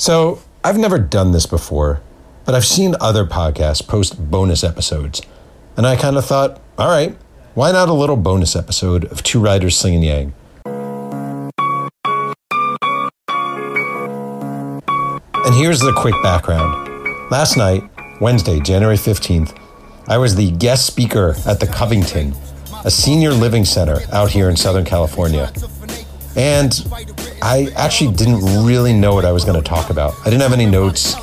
So, I've never done this before, but I've seen other podcasts post bonus episodes. And I kind of thought, all right, why not a little bonus episode of Two Writers Slinging Yang? And here's the quick background. Last night, Wednesday, January 15th, I was the guest speaker at the Covington, a senior living center out here in Southern California. And I actually didn't really know what I was going to talk about. I didn't have any notes.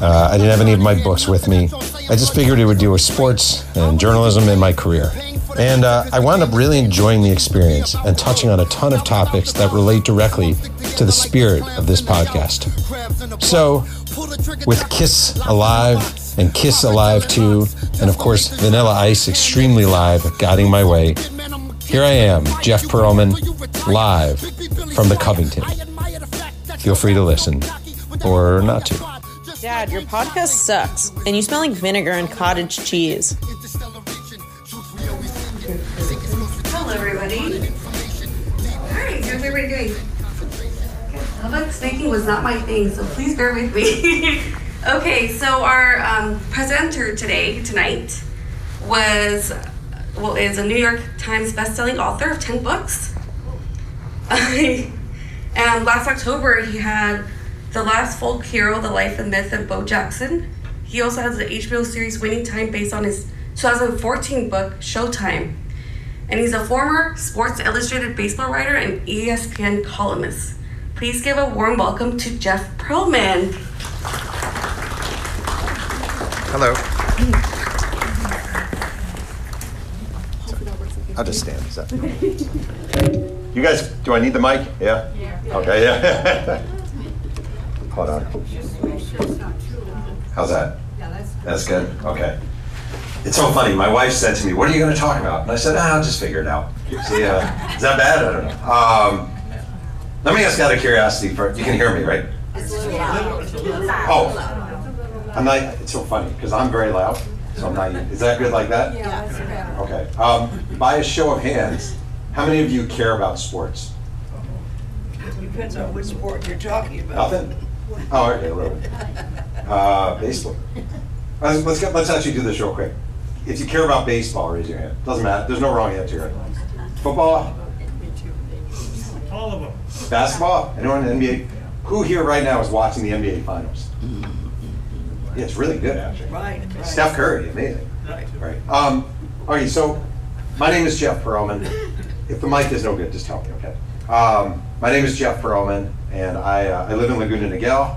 Uh, I didn't have any of my books with me. I just figured it would deal with sports and journalism in my career. And uh, I wound up really enjoying the experience and touching on a ton of topics that relate directly to the spirit of this podcast. So, with Kiss Alive and Kiss Alive 2, and of course Vanilla Ice Extremely Live guiding my way, here I am, Jeff Pearlman, live from the Covington. Feel free to listen or not to. Dad, your podcast sucks, and you smell like vinegar and cottage cheese. Hello, everybody. Hi, how's everybody doing? Public speaking was not my thing, so please bear with me. okay, so our um, presenter today, tonight, was, well, is a New York Times bestselling author of 10 books. and last October, he had The Last Folk Hero, The Life and Myth of Bo Jackson. He also has the HBO series Winning Time based on his 2014 book, Showtime and he's a former Sports Illustrated baseball writer and ESPN columnist. Please give a warm welcome to Jeff Pearlman. Hello. I'll just stand. Is that? You guys, do I need the mic? Yeah? Okay, yeah. Hold on. How's that? That's good? Okay. It's so funny. My wife said to me, What are you going to talk about? And I said, ah, I'll just figure it out. See, uh, is that bad? I don't know. Um, let me ask out of curiosity for you can hear me, right? Oh, I'm not. It's so funny because I'm very loud, so I'm not. Is that good like that? Yeah, that's better. Okay. Um, by a show of hands, how many of you care about sports? Depends on which sport you're talking about. Nothing. Oh, okay, a little bit. Uh, baseball. Let's let's, get, let's actually do this real quick. If you care about baseball, raise your hand. Doesn't matter. There's no wrong answer here. Football, All of them. basketball, anyone in the NBA? Who here right now is watching the NBA finals? Yeah, it's really good actually. Right, right. Steph Curry, amazing. Right. Right. Um, okay, so my name is Jeff Pearlman. If the mic is no good, just tell me, okay? Um, my name is Jeff Pearlman, and I, uh, I live in Laguna Niguel.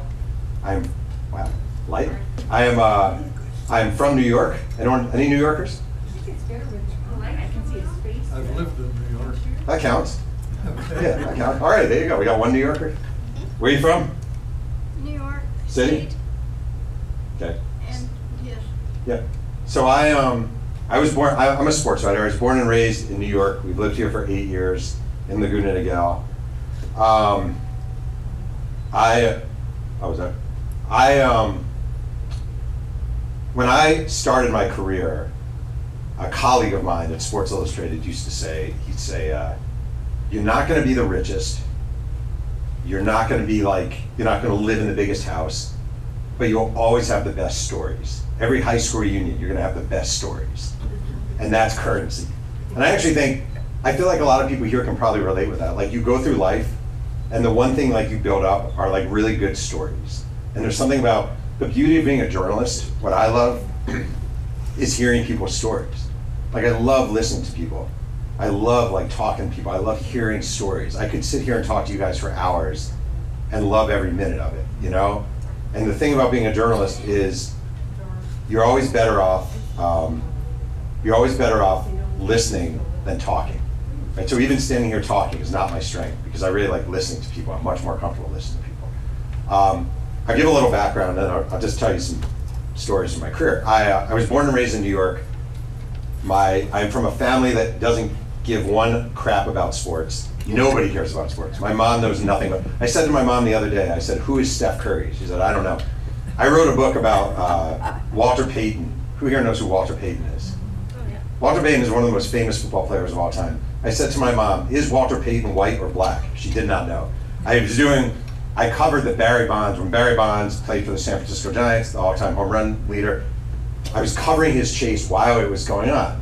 I'm, wow, light. I am, uh, I'm from New York. Anyone, any New Yorkers? I've lived in New York. That counts. Yeah, that counts. All right, there you go. We got one New Yorker. Where are you from? New York. City? State, Okay. And, yes. Yeah. So I um I was born. I, I'm a sports writer. I was born and raised in New York. We've lived here for eight years in Laguna Niguel. Um, I, how was that? I um. When I started my career, a colleague of mine at Sports Illustrated used to say, he'd say, uh, "You're not going to be the richest. You're not going to be like, you're not going to live in the biggest house." But you'll always have the best stories. Every high school reunion, you're gonna have the best stories. And that's currency. And I actually think, I feel like a lot of people here can probably relate with that. Like you go through life, and the one thing like you build up are like really good stories. And there's something about the beauty of being a journalist, what I love is hearing people's stories. Like I love listening to people. I love like talking to people. I love hearing stories. I could sit here and talk to you guys for hours and love every minute of it, you know? And the thing about being a journalist is you're always better off, um, you're always better off listening than talking. Right? So even standing here talking is not my strength because I really like listening to people. I'm much more comfortable listening to people. Um, I'll give a little background and I'll, I'll just tell you some stories from my career. I, uh, I was born and raised in New York. My, I'm from a family that doesn't give one crap about sports. Nobody cares about sports. My mom knows nothing. About, I said to my mom the other day, I said, "Who is Steph Curry?" She said, "I don't know." I wrote a book about uh, Walter Payton. Who here knows who Walter Payton is? Walter Payton is one of the most famous football players of all time. I said to my mom, "Is Walter Payton white or black?" She did not know. I was doing I covered the Barry Bonds when Barry Bonds played for the San Francisco Giants, the all-time home run leader. I was covering his chase while it was going on.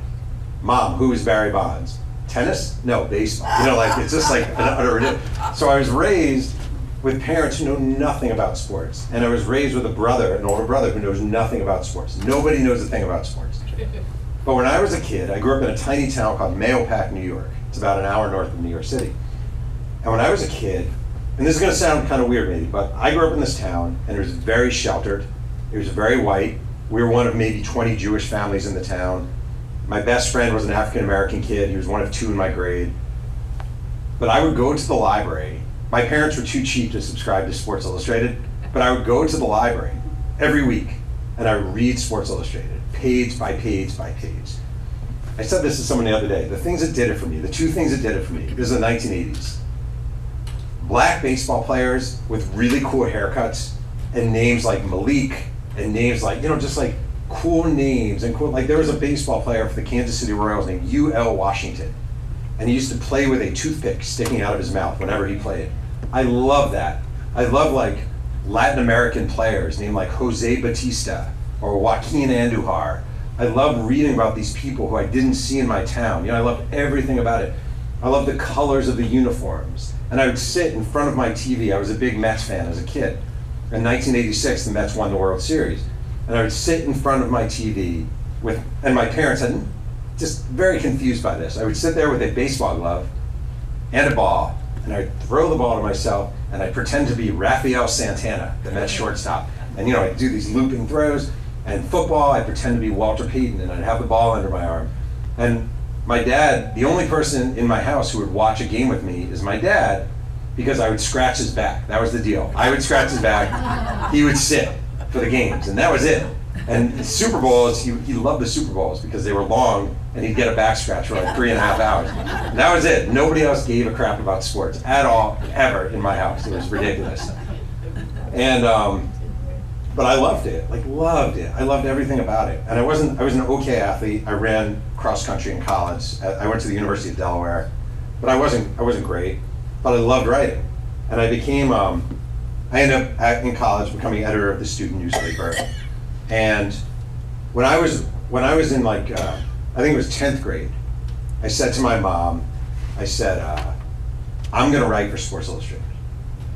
Mom, who is Barry Bonds? Tennis? No, baseball. You know, like it's just like an utter. So I was raised with parents who know nothing about sports, and I was raised with a brother, an older brother, who knows nothing about sports. Nobody knows a thing about sports. But when I was a kid, I grew up in a tiny town called Mahopac, New York. It's about an hour north of New York City. And when I was a kid, and this is going to sound kind of weird maybe, but I grew up in this town, and it was very sheltered. It was very white. We were one of maybe 20 Jewish families in the town. My best friend was an African American kid. He was one of two in my grade. But I would go to the library. My parents were too cheap to subscribe to Sports Illustrated, but I would go to the library every week and I would read Sports Illustrated, page by page by page. I said this to someone the other day. The things that did it for me, the two things that did it for me, this is the 1980s. Black baseball players with really cool haircuts and names like Malik and names like, you know, just like cool names and cool. Like there was a baseball player for the Kansas City Royals named U.L. Washington, and he used to play with a toothpick sticking out of his mouth whenever he played. I love that. I love like Latin American players named like Jose Batista or Joaquin Andujar. I love reading about these people who I didn't see in my town. You know, I loved everything about it. I love the colors of the uniforms. And I would sit in front of my TV. I was a big Mets fan as a kid. In 1986, the Mets won the World Series. And I would sit in front of my TV with, and my parents had just very confused by this. I would sit there with a baseball glove and a ball, and I'd throw the ball to myself, and I'd pretend to be Rafael Santana, the Mets shortstop. And you know, I'd do these looping throws. And football, I'd pretend to be Walter Payton, and I'd have the ball under my arm. And my dad, the only person in my house who would watch a game with me is my dad, because I would scratch his back. That was the deal. I would scratch his back. He would sit for the games, and that was it. And Super Bowls, he, he loved the Super Bowls because they were long, and he'd get a back scratch for like three and a half hours. And that was it. Nobody else gave a crap about sports at all, ever in my house. It was ridiculous. And um, but I loved it, like loved it. I loved everything about it. And I wasn't, I was an okay athlete. I ran cross country in college. I went to the University of Delaware, but I wasn't, I wasn't great. But I loved writing, and I became, um, I ended up at, in college becoming editor of the student newspaper. And when I was, when I was in like, uh, I think it was tenth grade, I said to my mom, I said, uh, I'm going to write for Sports Illustrated.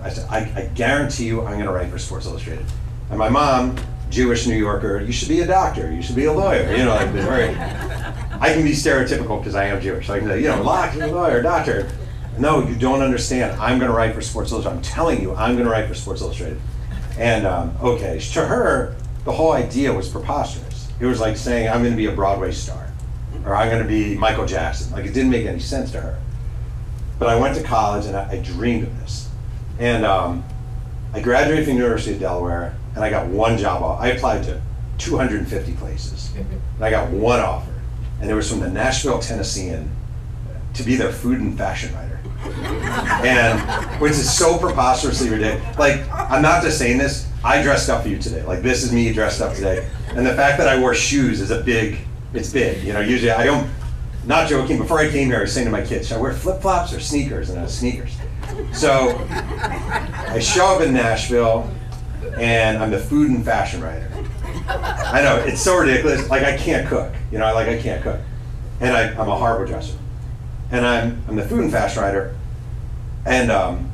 I said, I, I guarantee you, I'm going to write for Sports Illustrated. And my mom, Jewish New Yorker, you should be a doctor, you should be a lawyer. You know, like very. I can be stereotypical because I am Jewish. So I can say, you know, lawyer, doctor. No, you don't understand. I'm going to write for Sports Illustrated. I'm telling you, I'm going to write for Sports Illustrated. And um, okay, to her, the whole idea was preposterous. It was like saying, I'm going to be a Broadway star, or I'm going to be Michael Jackson. Like it didn't make any sense to her. But I went to college and I, I dreamed of this. And um, I graduated from the University of Delaware, and I got one job offer. I applied to 250 places, and I got one offer, and it was from the Nashville Tennessean to be their food and fashion writer. And which is so preposterously ridiculous. Like, I'm not just saying this. I dressed up for you today. Like, this is me dressed up today. And the fact that I wore shoes is a big. It's big. You know, usually I don't. Not joking. Before I came here, I was saying to my kids, "Should I wear flip flops or sneakers?" And I was sneakers. So I show up in Nashville, and I'm the food and fashion writer. I know it's so ridiculous. Like I can't cook. You know, like I can't cook, and I, I'm a harbor dresser, and I'm I'm the food and fashion writer, and um,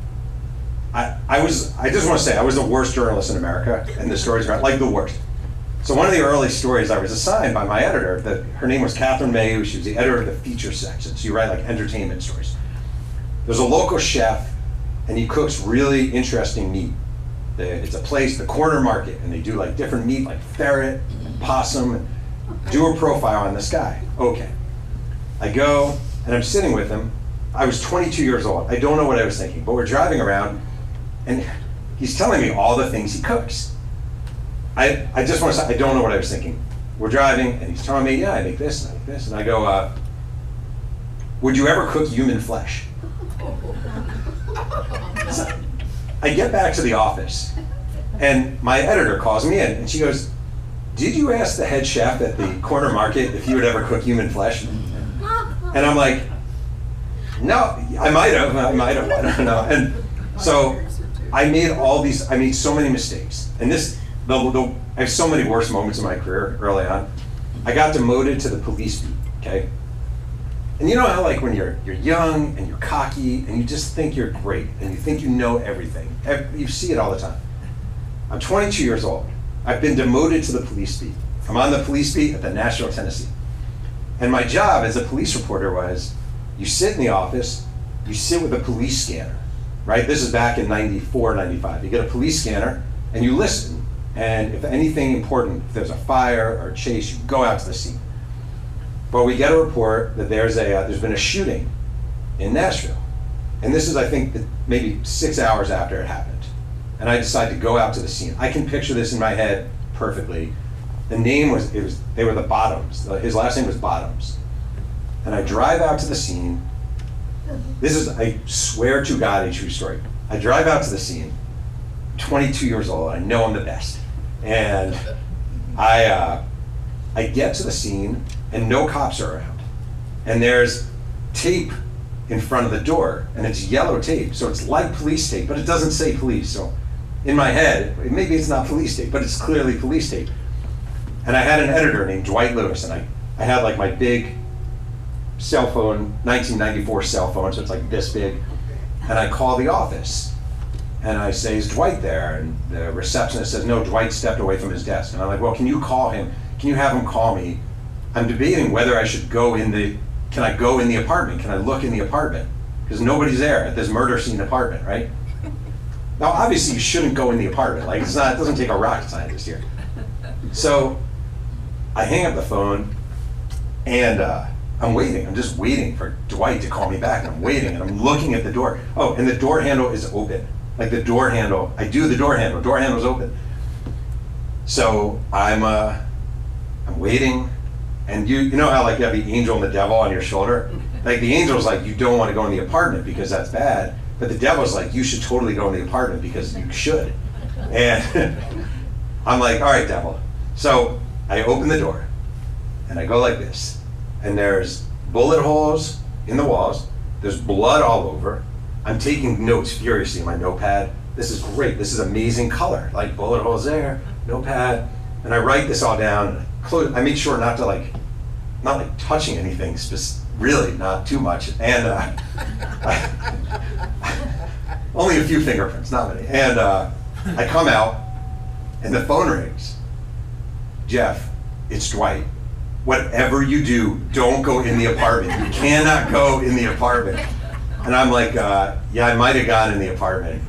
I I was I just want to say I was the worst journalist in America, and the stories are like the worst. So one of the early stories I was assigned by my editor, that her name was Catherine Mayhew. She was the editor of the feature section. So you write like entertainment stories. There's a local chef, and he cooks really interesting meat. It's a place, the corner market, and they do like different meat, like ferret, and possum, and do a profile on this guy. Okay. I go, and I'm sitting with him. I was 22 years old. I don't know what I was thinking, but we're driving around, and he's telling me all the things he cooks. I, I just want to say, I don't know what I was thinking. We're driving, and he's telling me, yeah, I make this, and I make this, and I go, uh, would you ever cook human flesh? So I get back to the office, and my editor calls me in, and she goes, "Did you ask the head chef at the corner market if he would ever cook human flesh?" And I'm like, "No, I might have, I might have, I don't know." And so I made all these, I made so many mistakes. And this, the, the, I have so many worst moments in my career early on. I got demoted to the police beat, okay? And you know how like when you're you're young and you're cocky and you just think you're great and you think you know everything. You see it all the time. I'm 22 years old. I've been demoted to the police beat. I'm on the police beat at the Nashville, Tennessean. And my job as a police reporter was you sit in the office, you sit with a police scanner, right? This is back in 94, 95. You get a police scanner and you listen. And if anything important, if there's a fire or a chase, you go out to the scene. But we get a report that there's a uh, there's been a shooting in Nashville, and this is I think maybe six hours after it happened, and I decide to go out to the scene. I can picture this in my head perfectly. The name was it was they were the Bottoms. His last name was Bottoms, and I drive out to the scene. This is I swear to God a true story. I drive out to the scene. 22 years old. I know I'm the best, and I uh, I get to the scene and no cops are around. And there's tape in front of the door, and it's yellow tape, so it's like police tape, but it doesn't say police. So in my head, maybe it's not police tape, but it's clearly police tape. And I had an editor named Dwight Lewis, and I, I had like my big cell phone, 1994 cell phone, so it's like this big. And I call the office, and I say, Is Dwight there? And the receptionist says, No, Dwight stepped away from his desk. And I'm like, Well, can you call him? Can you have him call me? I'm debating whether I should go in the, can I go in the apartment? Can I look in the apartment? Because nobody's there at this murder scene apartment, right? Now, obviously, you shouldn't go in the apartment. Like, it's not, it doesn't take a rocket scientist here. So I hang up the phone and uh, I'm waiting. I'm just waiting for Dwight to call me back. And I'm waiting and I'm looking at the door. Oh, and the door handle is open. Like the door handle, I do the door handle. Door handle's open. So I'm uh, I'm waiting, and you you know how like you have the angel and the devil on your shoulder. Like the angel's like you don't want to go in the apartment because that's bad, but the devil's like you should totally go in the apartment because you should. And I'm like, all right, devil. So I open the door, and I go like this, and there's bullet holes in the walls. There's blood all over. I'm taking notes furiously in my notepad. This is great. This is amazing color. Like bullet holes there, notepad, and I write this all down. Close. I make sure not to like, not like touching anything. just really, not too much. And uh, only a few fingerprints, not many. And uh, I come out, and the phone rings. Jeff, it's Dwight. Whatever you do, don't go in the apartment. You cannot go in the apartment. And I'm like, uh, yeah, I might have gone in the apartment.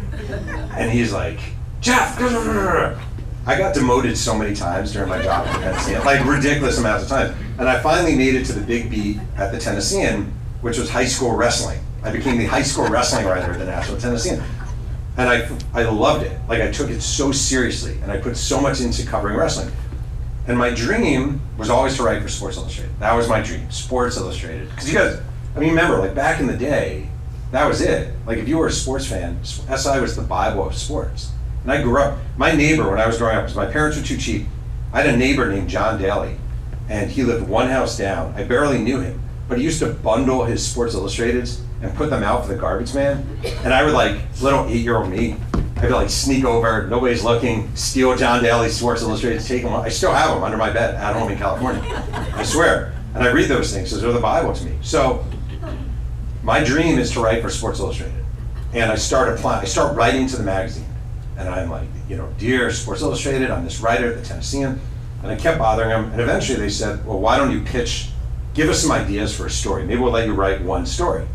And he's like, Jeff, I got demoted so many times during my job at the Tennessean, like ridiculous amounts of times. And I finally made it to the big beat at the Tennessean, which was high school wrestling. I became the high school wrestling writer at the Nashville Tennessean. And I, I loved it. Like I took it so seriously and I put so much into covering wrestling. And my dream was always to write for Sports Illustrated. That was my dream, Sports Illustrated. Because you guys, I mean, remember, like back in the day, that was it. Like if you were a sports fan, SI was the Bible of sports. And I grew up, my neighbor when I was growing up, because my parents were too cheap, I had a neighbor named John Daly, and he lived one house down. I barely knew him, but he used to bundle his Sports Illustrateds and put them out for the garbage man. And I would like, little eight year old me, I'd like sneak over, nobody's looking, steal John Daly's Sports Illustrated, take them. I still have them under my bed at home in California. I swear. And I read those things because they're the Bible to me. So my dream is to write for Sports Illustrated. And I start applying, I start writing to the magazine. And I'm like, you know, dear Sports Illustrated, I'm this writer at the Tennessean. And I kept bothering them. And eventually they said, well, why don't you pitch, give us some ideas for a story. Maybe we'll let you write one story.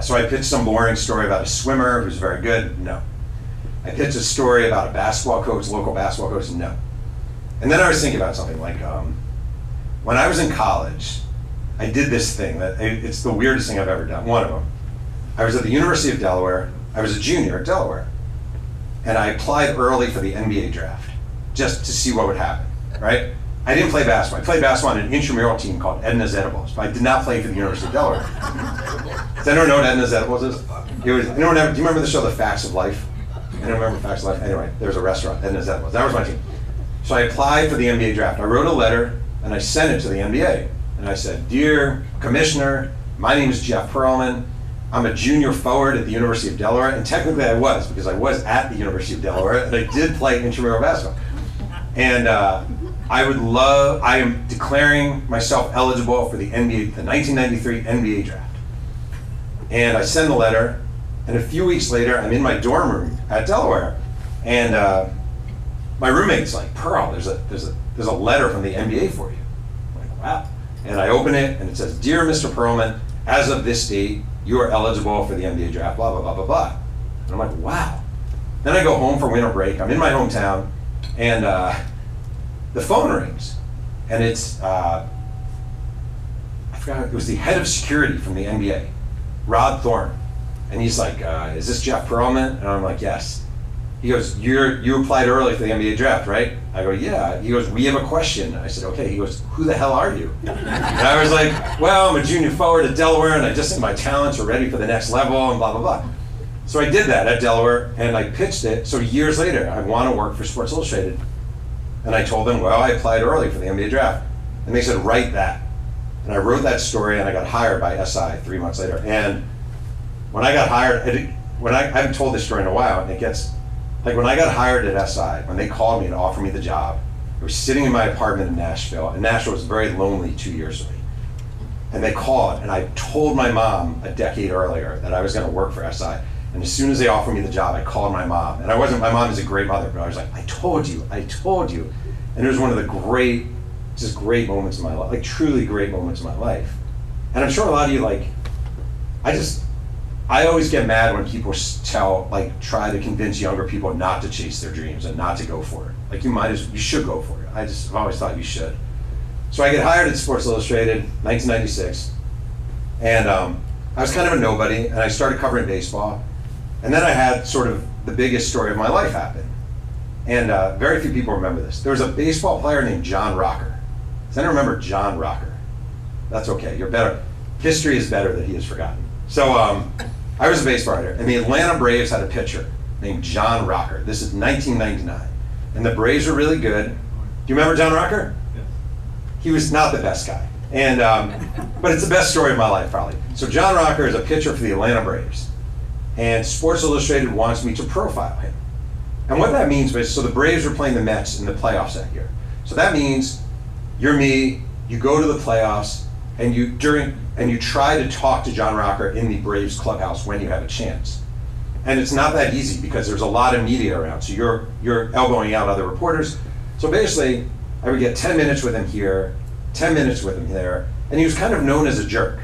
So I pitched some boring story about a swimmer who's very good. No. I pitched a story about a basketball coach, local basketball coach. No. And then I was thinking about something like um, when I was in college, I did this thing that it's the weirdest thing I've ever done. One of them. I was at the University of Delaware. I was a junior at Delaware, and I applied early for the NBA draft just to see what would happen. Right? I didn't play basketball. I played basketball on an intramural team called Edna's Edibles, I did not play for the University of Delaware. Does anyone know what Edna's Edibles is? It was. Anyone ever, do you remember the show The Facts of Life? I don't remember Facts of Life? Anyway, there was a restaurant, Edna's Edibles. That was my team. So I applied for the NBA draft. I wrote a letter and I sent it to the NBA. And I said, Dear Commissioner, my name is Jeff Pearlman. I'm a junior forward at the University of Delaware, and technically I was because I was at the University of Delaware and I did play intramural basketball. And uh, I would love, I am declaring myself eligible for the NBA, the 1993 NBA draft. And I send the letter, and a few weeks later, I'm in my dorm room at Delaware, and uh, my roommate's like, Pearl, there's a, there's, a, there's a letter from the NBA for you. I'm like, wow. And I open it, and it says, Dear Mr. Pearlman, as of this date, you are eligible for the NBA draft, blah, blah, blah, blah, blah. And I'm like, wow. Then I go home for winter break. I'm in my hometown, and uh, the phone rings, and it's uh, I forgot it was the head of security from the NBA, Rod Thorn, and he's like, uh, "Is this Jeff Pearlman?" And I'm like, "Yes." He goes, "You're you applied early for the NBA draft, right?" I go, "Yeah." He goes, "We have a question." I said, "Okay." He goes, "Who the hell are you?" And I was like, "Well, I'm a junior forward at Delaware, and I just think my talents are ready for the next level, and blah blah blah." So I did that at Delaware, and I pitched it. So years later, I want to work for Sports Illustrated. And I told them, well, I applied early for the NBA draft. And they said, write that. And I wrote that story and I got hired by SI three months later. And when I got hired, it, when I, I haven't told this story in a while, and it gets, like when I got hired at SI, when they called me and offered me the job, I was sitting in my apartment in Nashville, and Nashville was very lonely two years ago. And they called, and I told my mom a decade earlier that I was going to work for SI. And as soon as they offered me the job, I called my mom. And I wasn't, my mom is a great mother, but I was like, I told you, I told you. And it was one of the great, just great moments in my life, like truly great moments in my life. And I'm sure a lot of you, like, I just, I always get mad when people tell, like, try to convince younger people not to chase their dreams and not to go for it. Like, you might as, you should go for it. I just I've always thought you should. So I get hired at Sports Illustrated, 1996. And um, I was kind of a nobody, and I started covering baseball. And then I had sort of the biggest story of my life happen. And uh, very few people remember this. There was a baseball player named John Rocker. Does anyone remember John Rocker? That's okay. You're better. History is better that he has forgotten. So um, I was a baseball writer, and the Atlanta Braves had a pitcher named John Rocker. This is 1999. And the Braves were really good. Do you remember John Rocker? Yes. He was not the best guy. And, um, but it's the best story of my life, probably. So John Rocker is a pitcher for the Atlanta Braves and Sports Illustrated wants me to profile him. And what that means is, so the Braves were playing the Mets in the playoffs that year. So that means you're me, you go to the playoffs, and you during and you try to talk to John Rocker in the Braves clubhouse when you have a chance. And it's not that easy because there's a lot of media around. So you're you're elbowing out other reporters. So basically, I would get 10 minutes with him here, 10 minutes with him there, and he was kind of known as a jerk.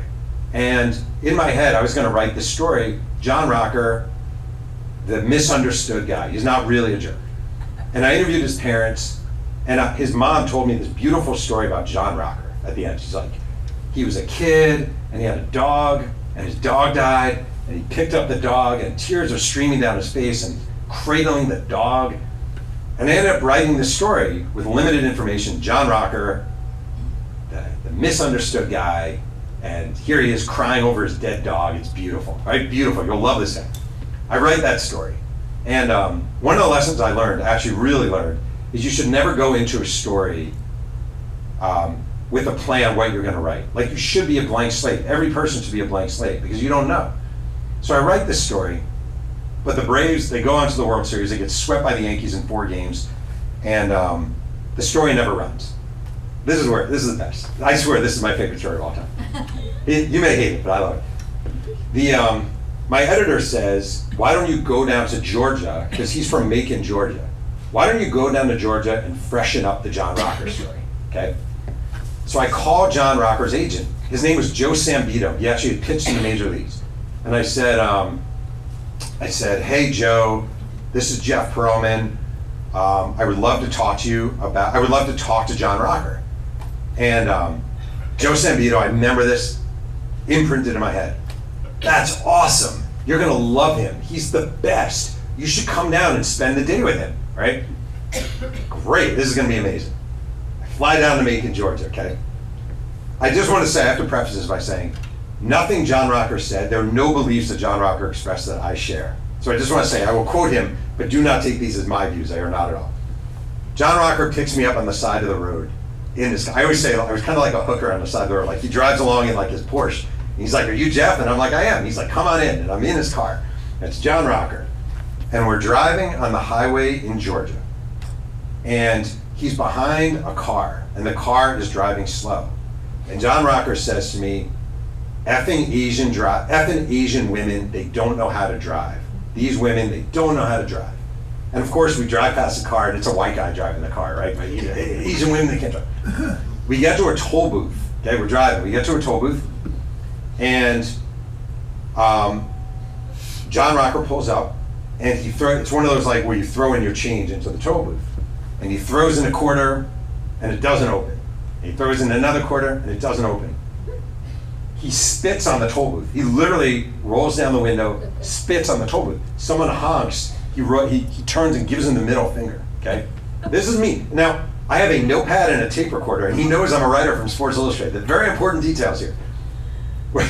And in my head, I was going to write this story John Rocker, the misunderstood guy. He's not really a jerk. And I interviewed his parents, and his mom told me this beautiful story about John Rocker at the end. She's like, he was a kid, and he had a dog, and his dog died, and he picked up the dog, and tears are streaming down his face, and cradling the dog. And I ended up writing this story with limited information. John Rocker, the, the misunderstood guy, and here he is crying over his dead dog. It's beautiful, right? Beautiful. You'll love this thing. I write that story. And um, one of the lessons I learned, actually really learned, is you should never go into a story um, with a plan what you're going to write. Like you should be a blank slate. Every person should be a blank slate because you don't know. So I write this story, but the Braves, they go on to the World Series. They get swept by the Yankees in four games, and um, the story never runs. This is where this is the best. I swear this is my favorite story of all time. You may hate it, but I love it. The um, my editor says, "Why don't you go down to Georgia? Because he's from Macon, Georgia. Why don't you go down to Georgia and freshen up the John Rocker story?" Okay. So I called John Rocker's agent. His name was Joe Sambito. He actually had pitched in the major leagues. And I said, um, I said, "Hey Joe, this is Jeff Pearlman. Um, I would love to talk to you about. I would love to talk to John Rocker." And um, Joe Sambito, I remember this imprinted in my head. That's awesome. You're gonna love him. He's the best. You should come down and spend the day with him, right? Great. This is gonna be amazing. I fly down to Macon, Georgia, okay? I just want to say, I have to preface this by saying, nothing John Rocker said, there are no beliefs that John Rocker expressed that I share. So I just want to say, I will quote him, but do not take these as my views. They are not at all. John Rocker picks me up on the side of the road in this. I always say I was kind of like a hooker on the side road. Like he drives along in like his Porsche, He's like, Are you Jeff? And I'm like, I am. He's like, Come on in. And I'm in his car. It's John Rocker. And we're driving on the highway in Georgia. And he's behind a car, and the car is driving slow. And John Rocker says to me, effing Asian drive, effing Asian women, they don't know how to drive. These women, they don't know how to drive. And of course, we drive past the car, and it's a white guy driving the car, right? But you know, Asian women, they can't drive. We get to a toll booth. Okay, we're driving. We get to a toll booth, and um, John Rocker pulls up, and he throw. It's one of those like where you throw in your change into the toll booth, and he throws in a quarter, and it doesn't open. He throws in another quarter, and it doesn't open. He spits on the toll booth. He literally rolls down the window, spits on the toll booth. Someone honks. He, he, he turns and gives him the middle finger. Okay, this is me. Now I have a notepad and a tape recorder, and he knows I'm a writer from Sports Illustrated. The very important details here. We're,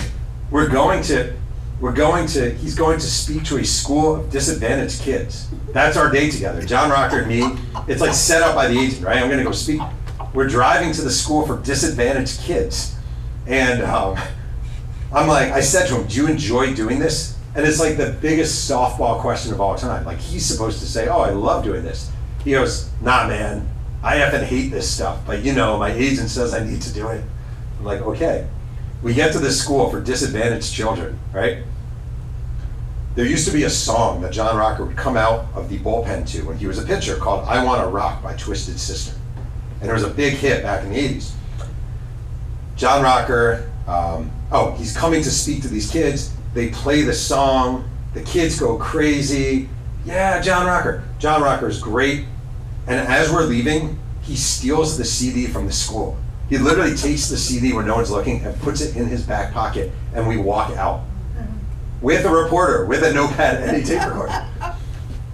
we're going to we're going to he's going to speak to a school of disadvantaged kids. That's our day together. John Rocker and me. It's like set up by the agent, right? I'm going to go speak. We're driving to the school for disadvantaged kids, and um, I'm like, I said to him, "Do you enjoy doing this?" And it's like the biggest softball question of all time. Like he's supposed to say, "Oh, I love doing this." He goes, "Nah, man, I effing hate this stuff, but you know, my agent says I need to do it." I'm like, "Okay." We get to this school for disadvantaged children, right? There used to be a song that John Rocker would come out of the bullpen to when he was a pitcher called I Want to Rock by Twisted Sister. And it was a big hit back in the 80s. John Rocker, um, oh, he's coming to speak to these kids. They play the song. The kids go crazy. Yeah, John Rocker. John Rocker is great. And as we're leaving, he steals the CD from the school. He literally takes the CD when no one's looking and puts it in his back pocket, and we walk out with a reporter, with a notepad and a tape recorder.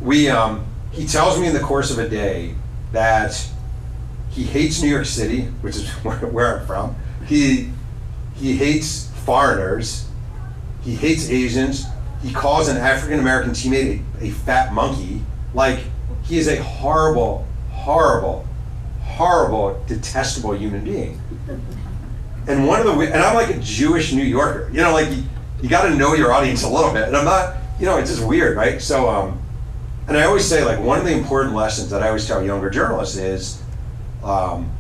We, um, he tells me in the course of a day that he hates New York City, which is where, where I'm from. He, he hates foreigners. He hates Asians. He calls an African American teammate a, a fat monkey. Like, he is a horrible, horrible, horrible, detestable human being. And one of the, and I'm like a Jewish New Yorker. You know, like, you, you got to know your audience a little bit. And I'm not, you know, it's just weird, right? So, um, and I always say, like, one of the important lessons that I always tell younger journalists is um,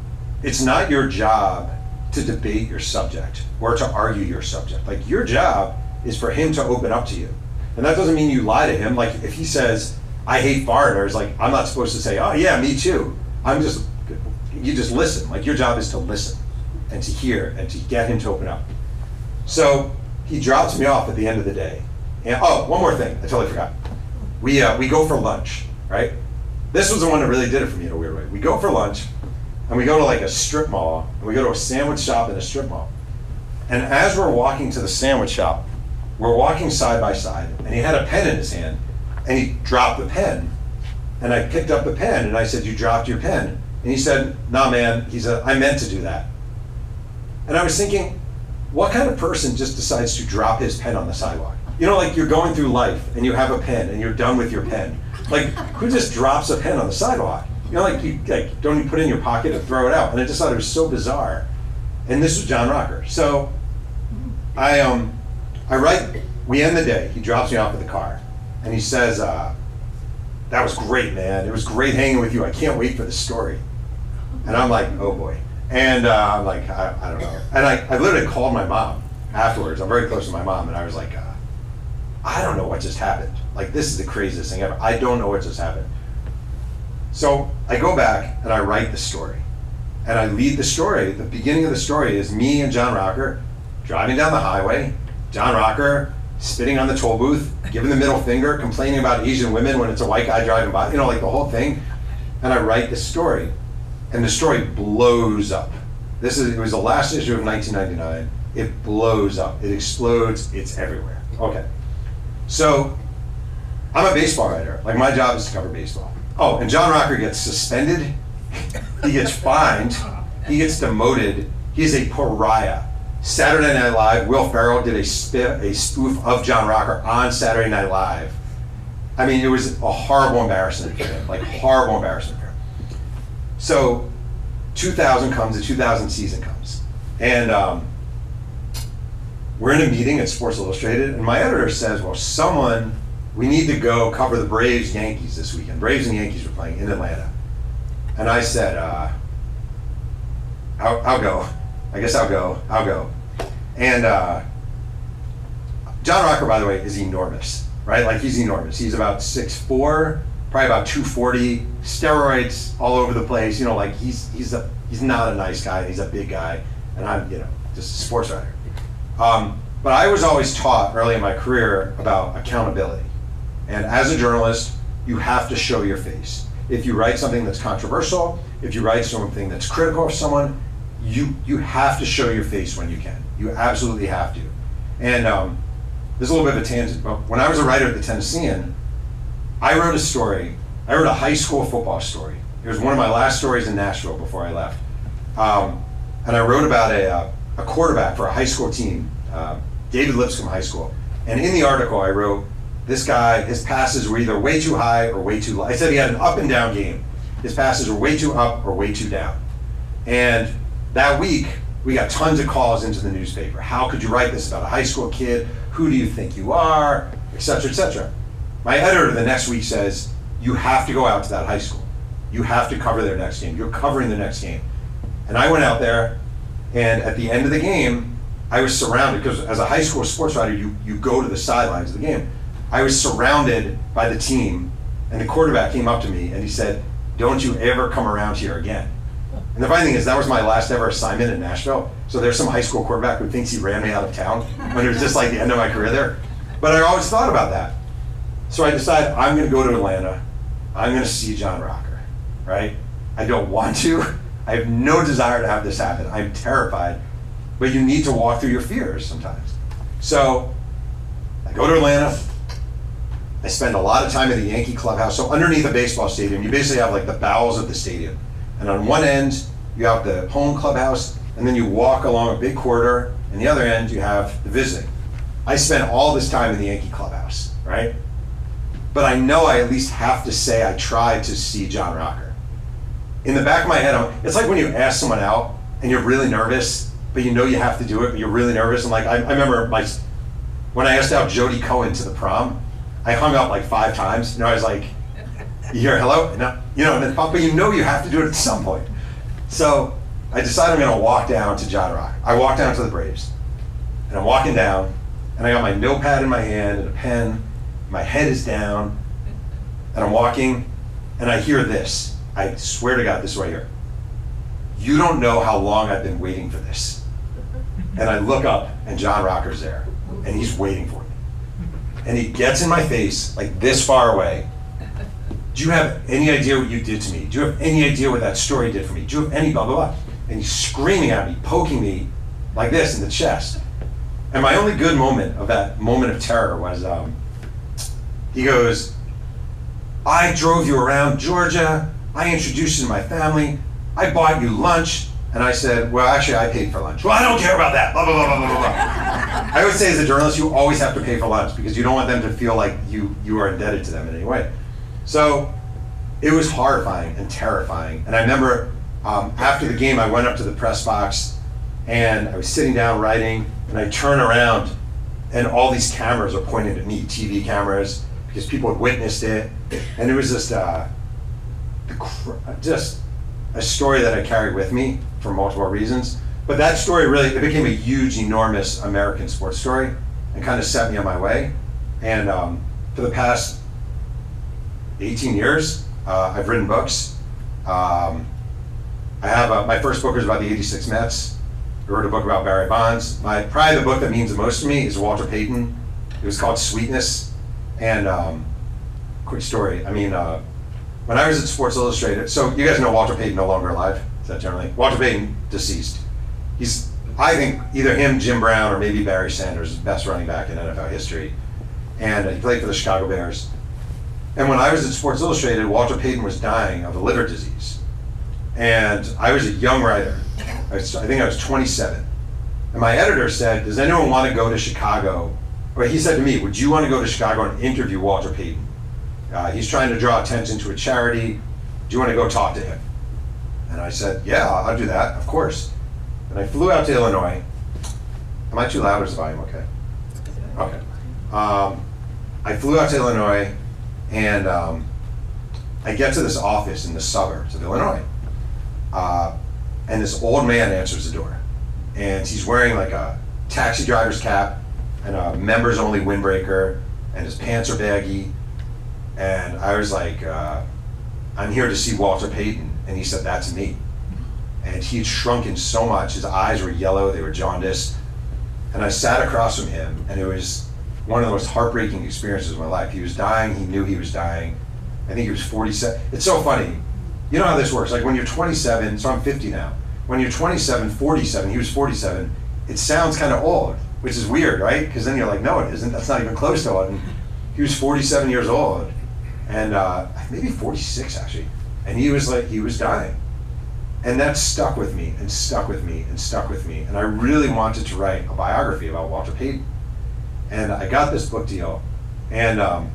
it's not your job to debate your subject or to argue your subject. Like, your job is for him to open up to you. And that doesn't mean you lie to him. Like, if he says, I hate foreigners, like, I'm not supposed to say, oh, yeah, me too. I'm just, you just listen. Like, your job is to listen and to hear and to get him to open up. So, he drops me off at the end of the day. And oh, one more thing, I totally forgot. We uh, we go for lunch, right? This was the one that really did it for me in a weird way. We go for lunch, and we go to like a strip mall, and we go to a sandwich shop in a strip mall. And as we're walking to the sandwich shop, we're walking side by side, and he had a pen in his hand, and he dropped the pen. And I picked up the pen, and I said, "You dropped your pen." And he said, "Nah, man." He said, "I meant to do that." And I was thinking, what kind of person just decides to drop his pen on the sidewalk? You know, like you're going through life and you have a pen and you're done with your pen. Like, who just drops a pen on the sidewalk? You know, like you like don't you put it in your pocket and throw it out. And I just thought it was so bizarre. And this was John Rocker. So I um I write we end the day. He drops me off at the car and he says, uh, that was great, man. It was great hanging with you. I can't wait for the story. And I'm like, oh boy. And uh, I'm like, I, I don't know. And I, I literally called my mom afterwards. I'm very close to my mom, and I was like, uh, I don't know what just happened. Like, this is the craziest thing ever. I don't know what just happened. So I go back and I write the story. And I lead the story. The beginning of the story is me and John Rocker driving down the highway. John Rocker spitting on the toll booth, giving the middle finger, complaining about Asian women when it's a white guy driving by, you know, like the whole thing. And I write the story and the story blows up. This is it was the last issue of 1999. It blows up. It explodes. It's everywhere. Okay. So I'm a baseball writer. Like my job is to cover baseball. Oh, and John Rocker gets suspended. he gets fined. He gets demoted. He's a pariah. Saturday Night Live. Will Ferrell did a sp- a spoof of John Rocker on Saturday Night Live. I mean, it was a horrible embarrassment for him. Like horrible embarrassment. for him. So 2000 comes, the 2000 season comes. And um, we're in a meeting at Sports Illustrated, and my editor says, "Well, someone, we need to go cover the Braves Yankees this weekend. Braves and Yankees are playing in Atlanta." And I said, uh, I'll, I'll go. I guess I'll go. I'll go. And uh, John Rocker, by the way, is enormous, right? Like he's enormous. He's about 6'4", probably about 240, steroids all over the place. You know, like he's he's a he's not a nice guy. He's a big guy, and I'm you know just a sports writer. Um, but I was always taught early in my career about accountability, and as a journalist, you have to show your face. If you write something that's controversial, if you write something that's critical of someone, you you have to show your face when you can. You absolutely have to. And um, there's a little bit of a tangent, but when I was a writer at the Tennessean, I wrote a story. I wrote a high school football story. It was one of my last stories in Nashville before I left. Um, and I wrote about a, uh, a quarterback for a high school team, uh, David Lipscomb High School. And in the article, I wrote, this guy, his passes were either way too high or way too low. I said he had an up and down game. His passes were way too up or way too down. And that week, we got tons of calls into the newspaper. How could you write this about a high school kid? Who do you think you are? Et cetera, et cetera. My editor the next week says, You have to go out to that high school. You have to cover their next game. You're covering their next game. And I went out there, and at the end of the game, I was surrounded because as a high school sports writer, you, you go to the sidelines of the game. I was surrounded by the team, and the quarterback came up to me and he said, Don't you ever come around here again. And the funny thing is, that was my last ever assignment in Nashville. So there's some high school quarterback who thinks he ran me out of town when it was just like the end of my career there. But I always thought about that. So I decided I'm going to go to Atlanta. I'm going to see John Rocker, right? I don't want to. I have no desire to have this happen. I'm terrified. But you need to walk through your fears sometimes. So I go to Atlanta. I spend a lot of time in the Yankee clubhouse. So underneath a baseball stadium, you basically have like the bowels of the stadium. And on one end, you have the home clubhouse, and then you walk along a big corridor, and the other end, you have the visiting. I spent all this time in the Yankee clubhouse, right? But I know I at least have to say I tried to see John Rocker. In the back of my head, I'm, it's like when you ask someone out and you're really nervous, but you know you have to do it, but you're really nervous. And like, I, I remember my, when I asked out Jody Cohen to the prom, I hung up like five times. You know, I was like, you hear hello? No, you know, and then, but you know you have to do it at some point. So I decided I'm going to walk down to John Rock. I walk down to the Braves, and I'm walking down, and I got my notepad in my hand and a pen. My head is down, and I'm walking, and I hear this. I swear to God, this right here. You don't know how long I've been waiting for this. And I look up, and John Rocker's there, and he's waiting for me. And he gets in my face, like this far away, do you have any idea what you did to me? Do you have any idea what that story did for me? Do you have any blah, blah, blah? And he's screaming at me, poking me like this in the chest. And my only good moment of that moment of terror was um, he goes, I drove you around Georgia. I introduced you to my family. I bought you lunch. And I said, well, actually, I paid for lunch. Well, I don't care about that. Blah, blah, blah, blah, blah, blah. I would say as a journalist, you always have to pay for lunch because you don't want them to feel like you, you are indebted to them in any way. So it was horrifying and terrifying. And I remember um, after the game, I went up to the press box and I was sitting down writing, and I turn around, and all these cameras are pointed at me, TV cameras, because people had witnessed it, and it was just uh, just a story that I carried with me for multiple reasons. But that story really it became a huge, enormous American sports story, and kind of set me on my way. And um, for the past 18 years, uh, I've written books. Um, I have a, my first book was about the 86 Mets. I wrote a book about Barry Bonds. My probably the book that means the most to me is Walter Payton. It was called Sweetness. And um, quick story. I mean, uh, when I was at Sports Illustrated, so you guys know Walter Payton no longer alive. Is that generally Walter Payton deceased? He's I think either him, Jim Brown, or maybe Barry Sanders, best running back in NFL history. And uh, he played for the Chicago Bears. And when I was at Sports Illustrated, Walter Payton was dying of a liver disease. And I was a young writer. I, was, I think I was 27. And my editor said, Does anyone want to go to Chicago? Or he said to me, Would you want to go to Chicago and interview Walter Payton? Uh, he's trying to draw attention to a charity. Do you want to go talk to him? And I said, Yeah, I'll do that, of course. And I flew out to Illinois. Am I too loud or is the volume okay? Okay. Um, I flew out to Illinois and um, I get to this office in the suburbs of Illinois. Uh, and this old man answers the door. And he's wearing like a taxi driver's cap and a members only windbreaker, and his pants are baggy. And I was like, uh, I'm here to see Walter Payton. And he said, That's me. And he had shrunken so much, his eyes were yellow, they were jaundiced. And I sat across from him, and it was one of the most heartbreaking experiences of my life. He was dying, he knew he was dying. I think he was 47. It's so funny. You know how this works. Like when you're 27, so I'm 50 now. When you're 27, 47, he was 47, it sounds kind of old, which is weird, right? Because then you're like, no, it isn't. That's not even close to it. And he was 47 years old, and uh, maybe 46 actually. And he was like, he was dying. And that stuck with me and stuck with me and stuck with me. And I really wanted to write a biography about Walter Payton. And I got this book deal. And um,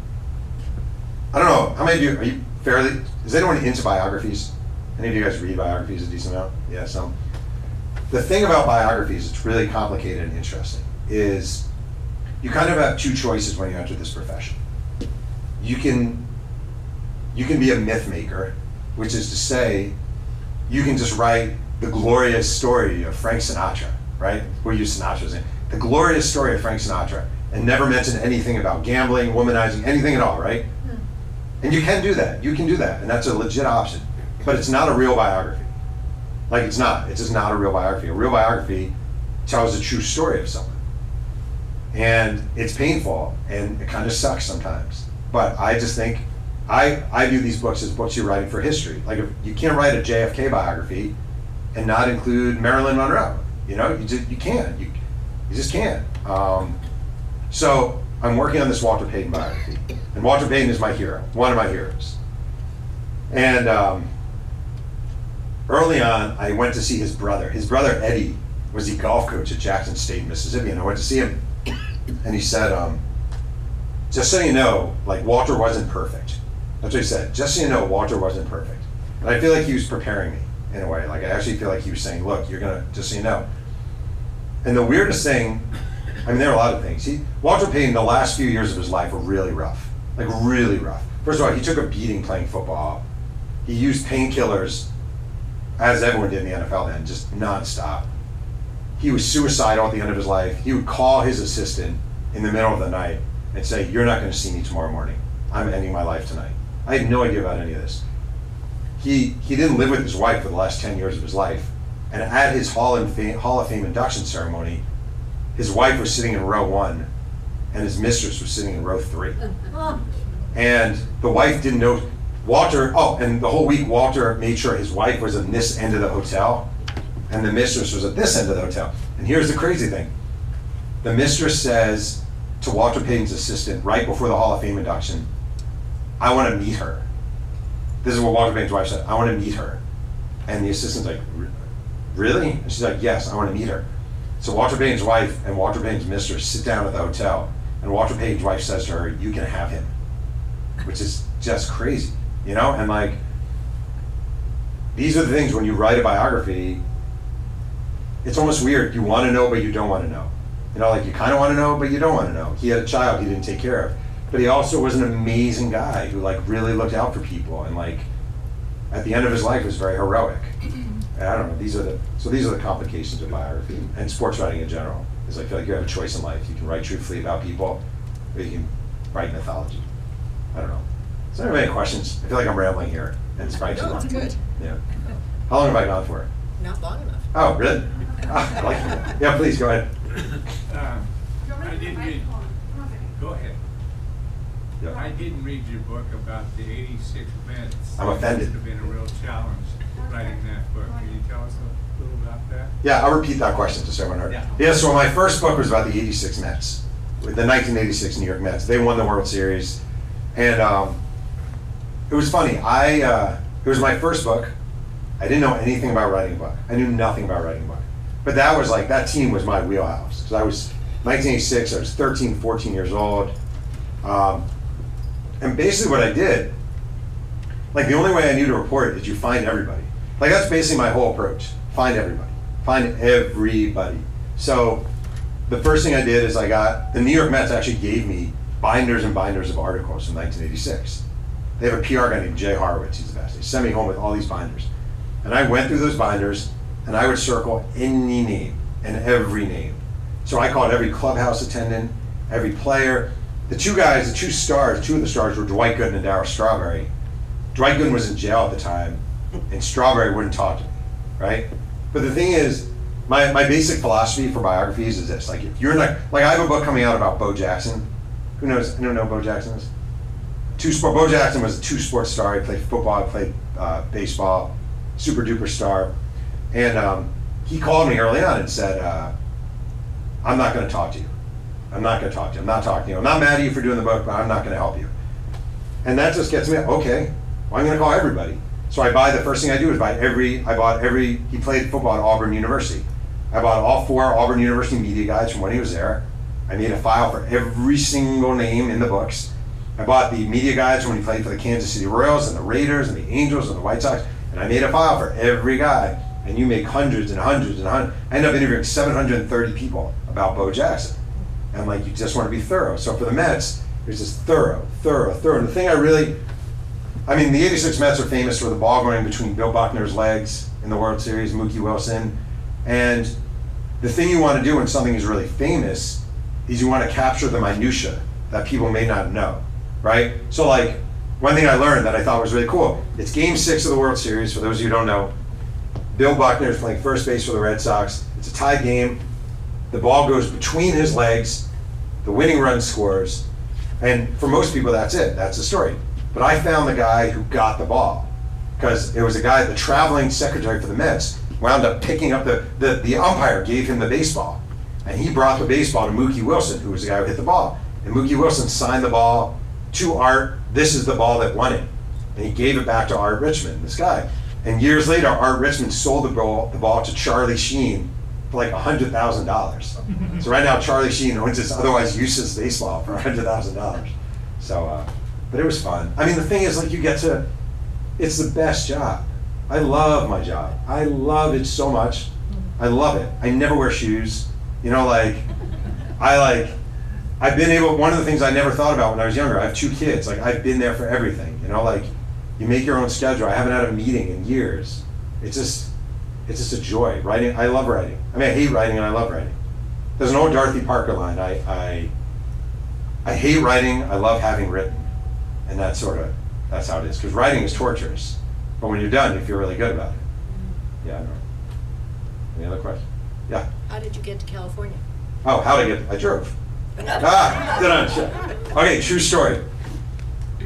I don't know, how many of you, are you fairly, is anyone into biographies? Any of you guys read biographies a decent amount? Yeah, some. The thing about biographies, it's really complicated and interesting, is you kind of have two choices when you enter this profession. You can, you can be a myth maker, which is to say, you can just write the glorious story of Frank Sinatra, right? We'll use Sinatra's name. The glorious story of Frank Sinatra, and never mention anything about gambling, womanizing, anything at all, right? And you can do that. You can do that, and that's a legit option. But it's not a real biography. Like it's not. It's just not a real biography. A real biography tells a true story of someone. And it's painful and it kind of sucks sometimes. But I just think I, I view these books as books you're writing for history. Like if you can't write a JFK biography and not include Marilyn Monroe. You know, you just you can't. You, you just can't. Um, so I'm working on this Walter Payton biography, and Walter Payton is my hero, one of my heroes. And um, early on, I went to see his brother. His brother Eddie was the golf coach at Jackson State, Mississippi, and I went to see him, and he said, um, "Just so you know, like Walter wasn't perfect." That's what he said. Just so you know, Walter wasn't perfect, and I feel like he was preparing me in a way. Like I actually feel like he was saying, "Look, you're gonna just so you know." And the weirdest thing, I mean, there are a lot of things. He, Walter Payton, the last few years of his life were really rough, like really rough. First of all, he took a beating playing football. He used painkillers, as everyone did in the NFL then, just nonstop. He was suicidal at the end of his life. He would call his assistant in the middle of the night and say, "You're not going to see me tomorrow morning. I'm ending my life tonight." I had no idea about any of this. He he didn't live with his wife for the last ten years of his life, and at his Hall, Hall of Fame induction ceremony, his wife was sitting in row one, and his mistress was sitting in row three. And the wife didn't know Walter. Oh, and the whole week Walter made sure his wife was in this end of the hotel, and the mistress was at this end of the hotel. And here's the crazy thing: the mistress says to Walter Payton's assistant right before the Hall of Fame induction, "I want to meet her." This is what Walter Payton's wife said. "I want to meet her," and the assistant's like, "Really?" And she's like, "Yes, I want to meet her." So Walter Payton's wife and Walter Payton's mistress sit down at the hotel, and Walter Payton's wife says to her, "You can have him," which is just crazy, you know. And like, these are the things when you write a biography. It's almost weird. You want to know, but you don't want to know. You know, like you kind of want to know, but you don't want to know. He had a child he didn't take care of, but he also was an amazing guy who like really looked out for people and like at the end of his life was very heroic. And I don't know. These are the so these are the complications of biography and sports writing in general. Is I feel like you have a choice in life. You can write truthfully about people, or you can write mythology. I don't know. Is there any questions? I feel like I'm rambling here, and it's probably too No, long. it's good. Yeah. How long have I gone for? Not long enough. Oh, really? Ah, I like it. Yeah, please go ahead. Um, I didn't read, go ahead. Yeah. I didn't read your book about the eighty-six Mets. I'm offended. It must have been a real challenge writing that book. Can you tell us a little about that? Yeah, I'll repeat that question to so everyone heard. Yeah. Yeah, so my first book was about the 86 Mets, the 1986 New York Mets. They won the World Series. And um, it was funny. I uh, It was my first book. I didn't know anything about writing a book. I knew nothing about writing a book. But that was like, that team was my wheelhouse. Because I was 1986, I was 13, 14 years old. Um, and basically what I did, like the only way I knew to report is you find everybody. Like that's basically my whole approach. Find everybody. Find everybody. So the first thing I did is I got the New York Mets actually gave me binders and binders of articles from 1986. They have a PR guy named Jay Horowitz. He's the best. He sent me home with all these binders, and I went through those binders and I would circle any name and every name. So I called every clubhouse attendant, every player. The two guys, the two stars, two of the stars were Dwight Gooden and Darryl Strawberry. Dwight Gooden was in jail at the time, and Strawberry wouldn't talk to me, right? But the thing is, my, my basic philosophy for biographies is this: like, if you're not like, I have a book coming out about Bo Jackson. Who knows? Anyone know Bo Jackson is? Two sport. Bo Jackson was a two sport star. He played football, he played uh, baseball, super duper star, and um, he called me early on and said, uh, "I'm not going to talk to you. I'm not going to talk to you. I'm not talking to you. I'm not mad at you for doing the book, but I'm not going to help you." And that just gets me, okay, well, I'm going to call everybody. So I buy, the first thing I do is buy every, I bought every, he played football at Auburn University. I bought all four Auburn University media guides from when he was there. I made a file for every single name in the books. I bought the media guides when he played for the Kansas City Royals and the Raiders and the Angels and the White Sox. And I made a file for every guy. And you make hundreds and hundreds and hundreds. I ended up interviewing 730 people about Bo Jackson. And like, you just want to be thorough. So for the Mets, it's just thorough, thorough, thorough. And the thing I really, I mean, the 86 Mets are famous for the ball going between Bill Buckner's legs in the World Series, Mookie Wilson. And the thing you want to do when something is really famous is you want to capture the minutia that people may not know, right? So like, one thing I learned that I thought was really cool, it's game six of the World Series, for those of you who don't know. Bill Buckner is playing first base for the Red Sox. It's a tie game. The ball goes between his legs. The winning run scores. And for most people, that's it. That's the story. But I found the guy who got the ball because it was a guy, the traveling secretary for the Mets, wound up picking up the, the, the umpire gave him the baseball. And he brought the baseball to Mookie Wilson, who was the guy who hit the ball. And Mookie Wilson signed the ball to Art. This is the ball that won it. And he gave it back to Art Richman, this guy. And years later, Art Richman sold the ball, the ball to Charlie Sheen for like $100,000. so right now, Charlie Sheen owns this otherwise useless baseball for $100,000. So, uh, but it was fun. I mean, the thing is, like, you get to, it's the best job. I love my job. I love it so much. I love it. I never wear shoes. You know, like, I like, I've been able, one of the things I never thought about when I was younger, I have two kids. Like, I've been there for everything. You know, like, you make your own schedule. I haven't had a meeting in years. It's just, it's just a joy. Writing, I love writing. I mean, I hate writing and I love writing. There's an old Dorothy Parker line. I, I, I hate writing. I love having written, and that's sort of that's how it is. Because writing is torturous, but when you're done, you feel really good about it. Yeah. I know. Any other questions? Yeah. How did you get to California? Oh, how did I get? I drove. Ah, did I? Shit. Okay, true story.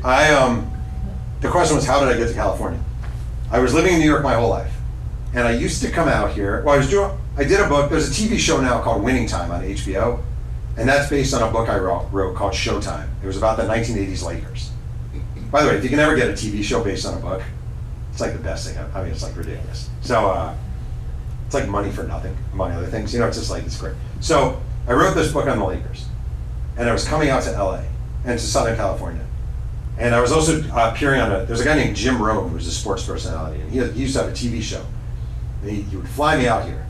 I um, the question was how did I get to California? I was living in New York my whole life, and I used to come out here. Well, I was doing. I did a book. There's a TV show now called Winning Time on HBO, and that's based on a book I wrote, wrote called Showtime. It was about the 1980s Lakers. By the way, if you can ever get a TV show based on a book, it's like the best thing. I mean, it's like ridiculous. So uh, it's like money for nothing, among other things. You know, it's just like it's great. So I wrote this book on the Lakers, and I was coming out to LA and to Southern California. And I was also uh, appearing on a, there's a guy named Jim Rome who's a sports personality, and he, he used to have a TV show. He, he would fly me out here.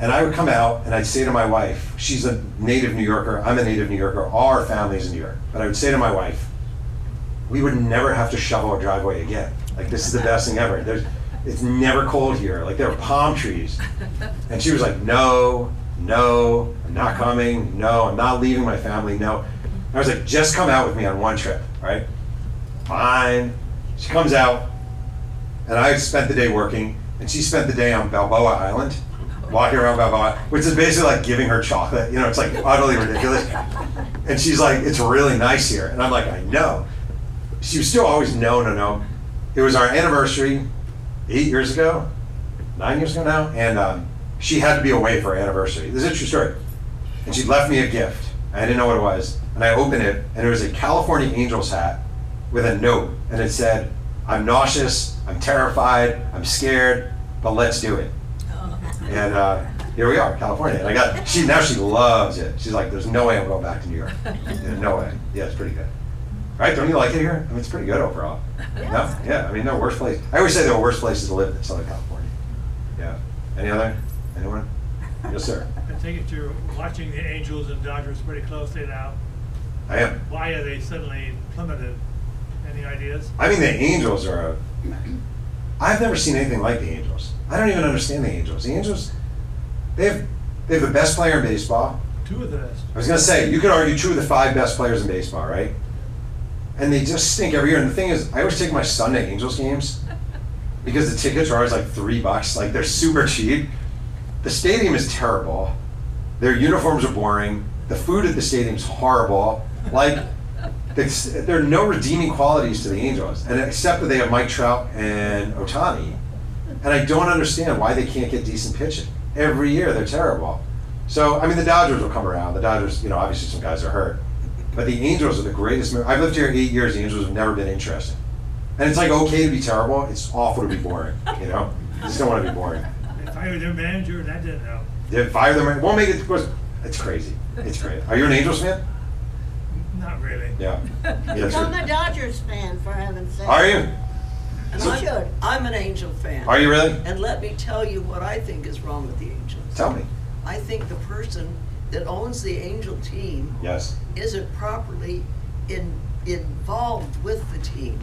And I would come out and I'd say to my wife, she's a native New Yorker, I'm a native New Yorker, all our family's in New York. But I would say to my wife, we would never have to shovel our driveway again. Like, this is the best thing ever. There's, it's never cold here. Like, there are palm trees. And she was like, no, no, I'm not coming. No, I'm not leaving my family. No. I was like, just come out with me on one trip, right? Fine. She comes out, and I spent the day working, and she spent the day on Balboa Island, walking around Balboa, which is basically like giving her chocolate. You know, it's like utterly ridiculous. And she's like, it's really nice here. And I'm like, I know. She was still always, no, no, no. It was our anniversary eight years ago, nine years ago now, and um, she had to be away for our anniversary. This is a true story. And she left me a gift. I didn't know what it was. And I opened it, and it was a California Angels hat with a note. And it said, I'm nauseous, I'm terrified, I'm scared, but let's do it. And uh, here we are, California. And I got, she, now she loves it. She's like, there's no way I'm going back to New York. No way. Yeah, it's pretty good. Right? Don't you like it here? I mean, it's pretty good overall. No? Yeah, I mean, no worse place. I always say there are worse places to live than Southern California. Yeah. Any other? Anyone? Yes, sir. I take it you're watching the Angels and Dodgers pretty closely now. I am. Why are they suddenly plummeted? Any ideas? I mean, the Angels are a. I've never seen anything like the Angels. I don't even understand the Angels. The Angels, they have, they have the best player in baseball. Two of the best. I was gonna say, you could argue two of the five best players in baseball, right? And they just stink every year. And the thing is, I always take my son to Angels games because the tickets are always like three bucks. Like they're super cheap. The stadium is terrible. Their uniforms are boring. The food at the stadium's horrible. Like, there are no redeeming qualities to the Angels, and except that they have Mike Trout and Ohtani. And I don't understand why they can't get decent pitching. Every year they're terrible. So I mean, the Dodgers will come around. The Dodgers, you know, obviously some guys are hurt, but the Angels are the greatest. I've lived here eight years. The Angels have never been interesting, and it's like okay to be terrible. It's awful to be boring. You know, I just don't want to be boring. They fired their manager, that didn't help. They fire them. Won't make it. of course, It's crazy. It's great. Are you an Angels fan? Not really. Yeah. Yeah, I'm a Dodgers fan, for heaven's sake. Are you? And So- I'm, I'm an Angel fan. Are you really? And let me tell you what I think is wrong with the Angels. Tell me. I think the person that owns the Angel team Yes. isn't properly in, involved with the team.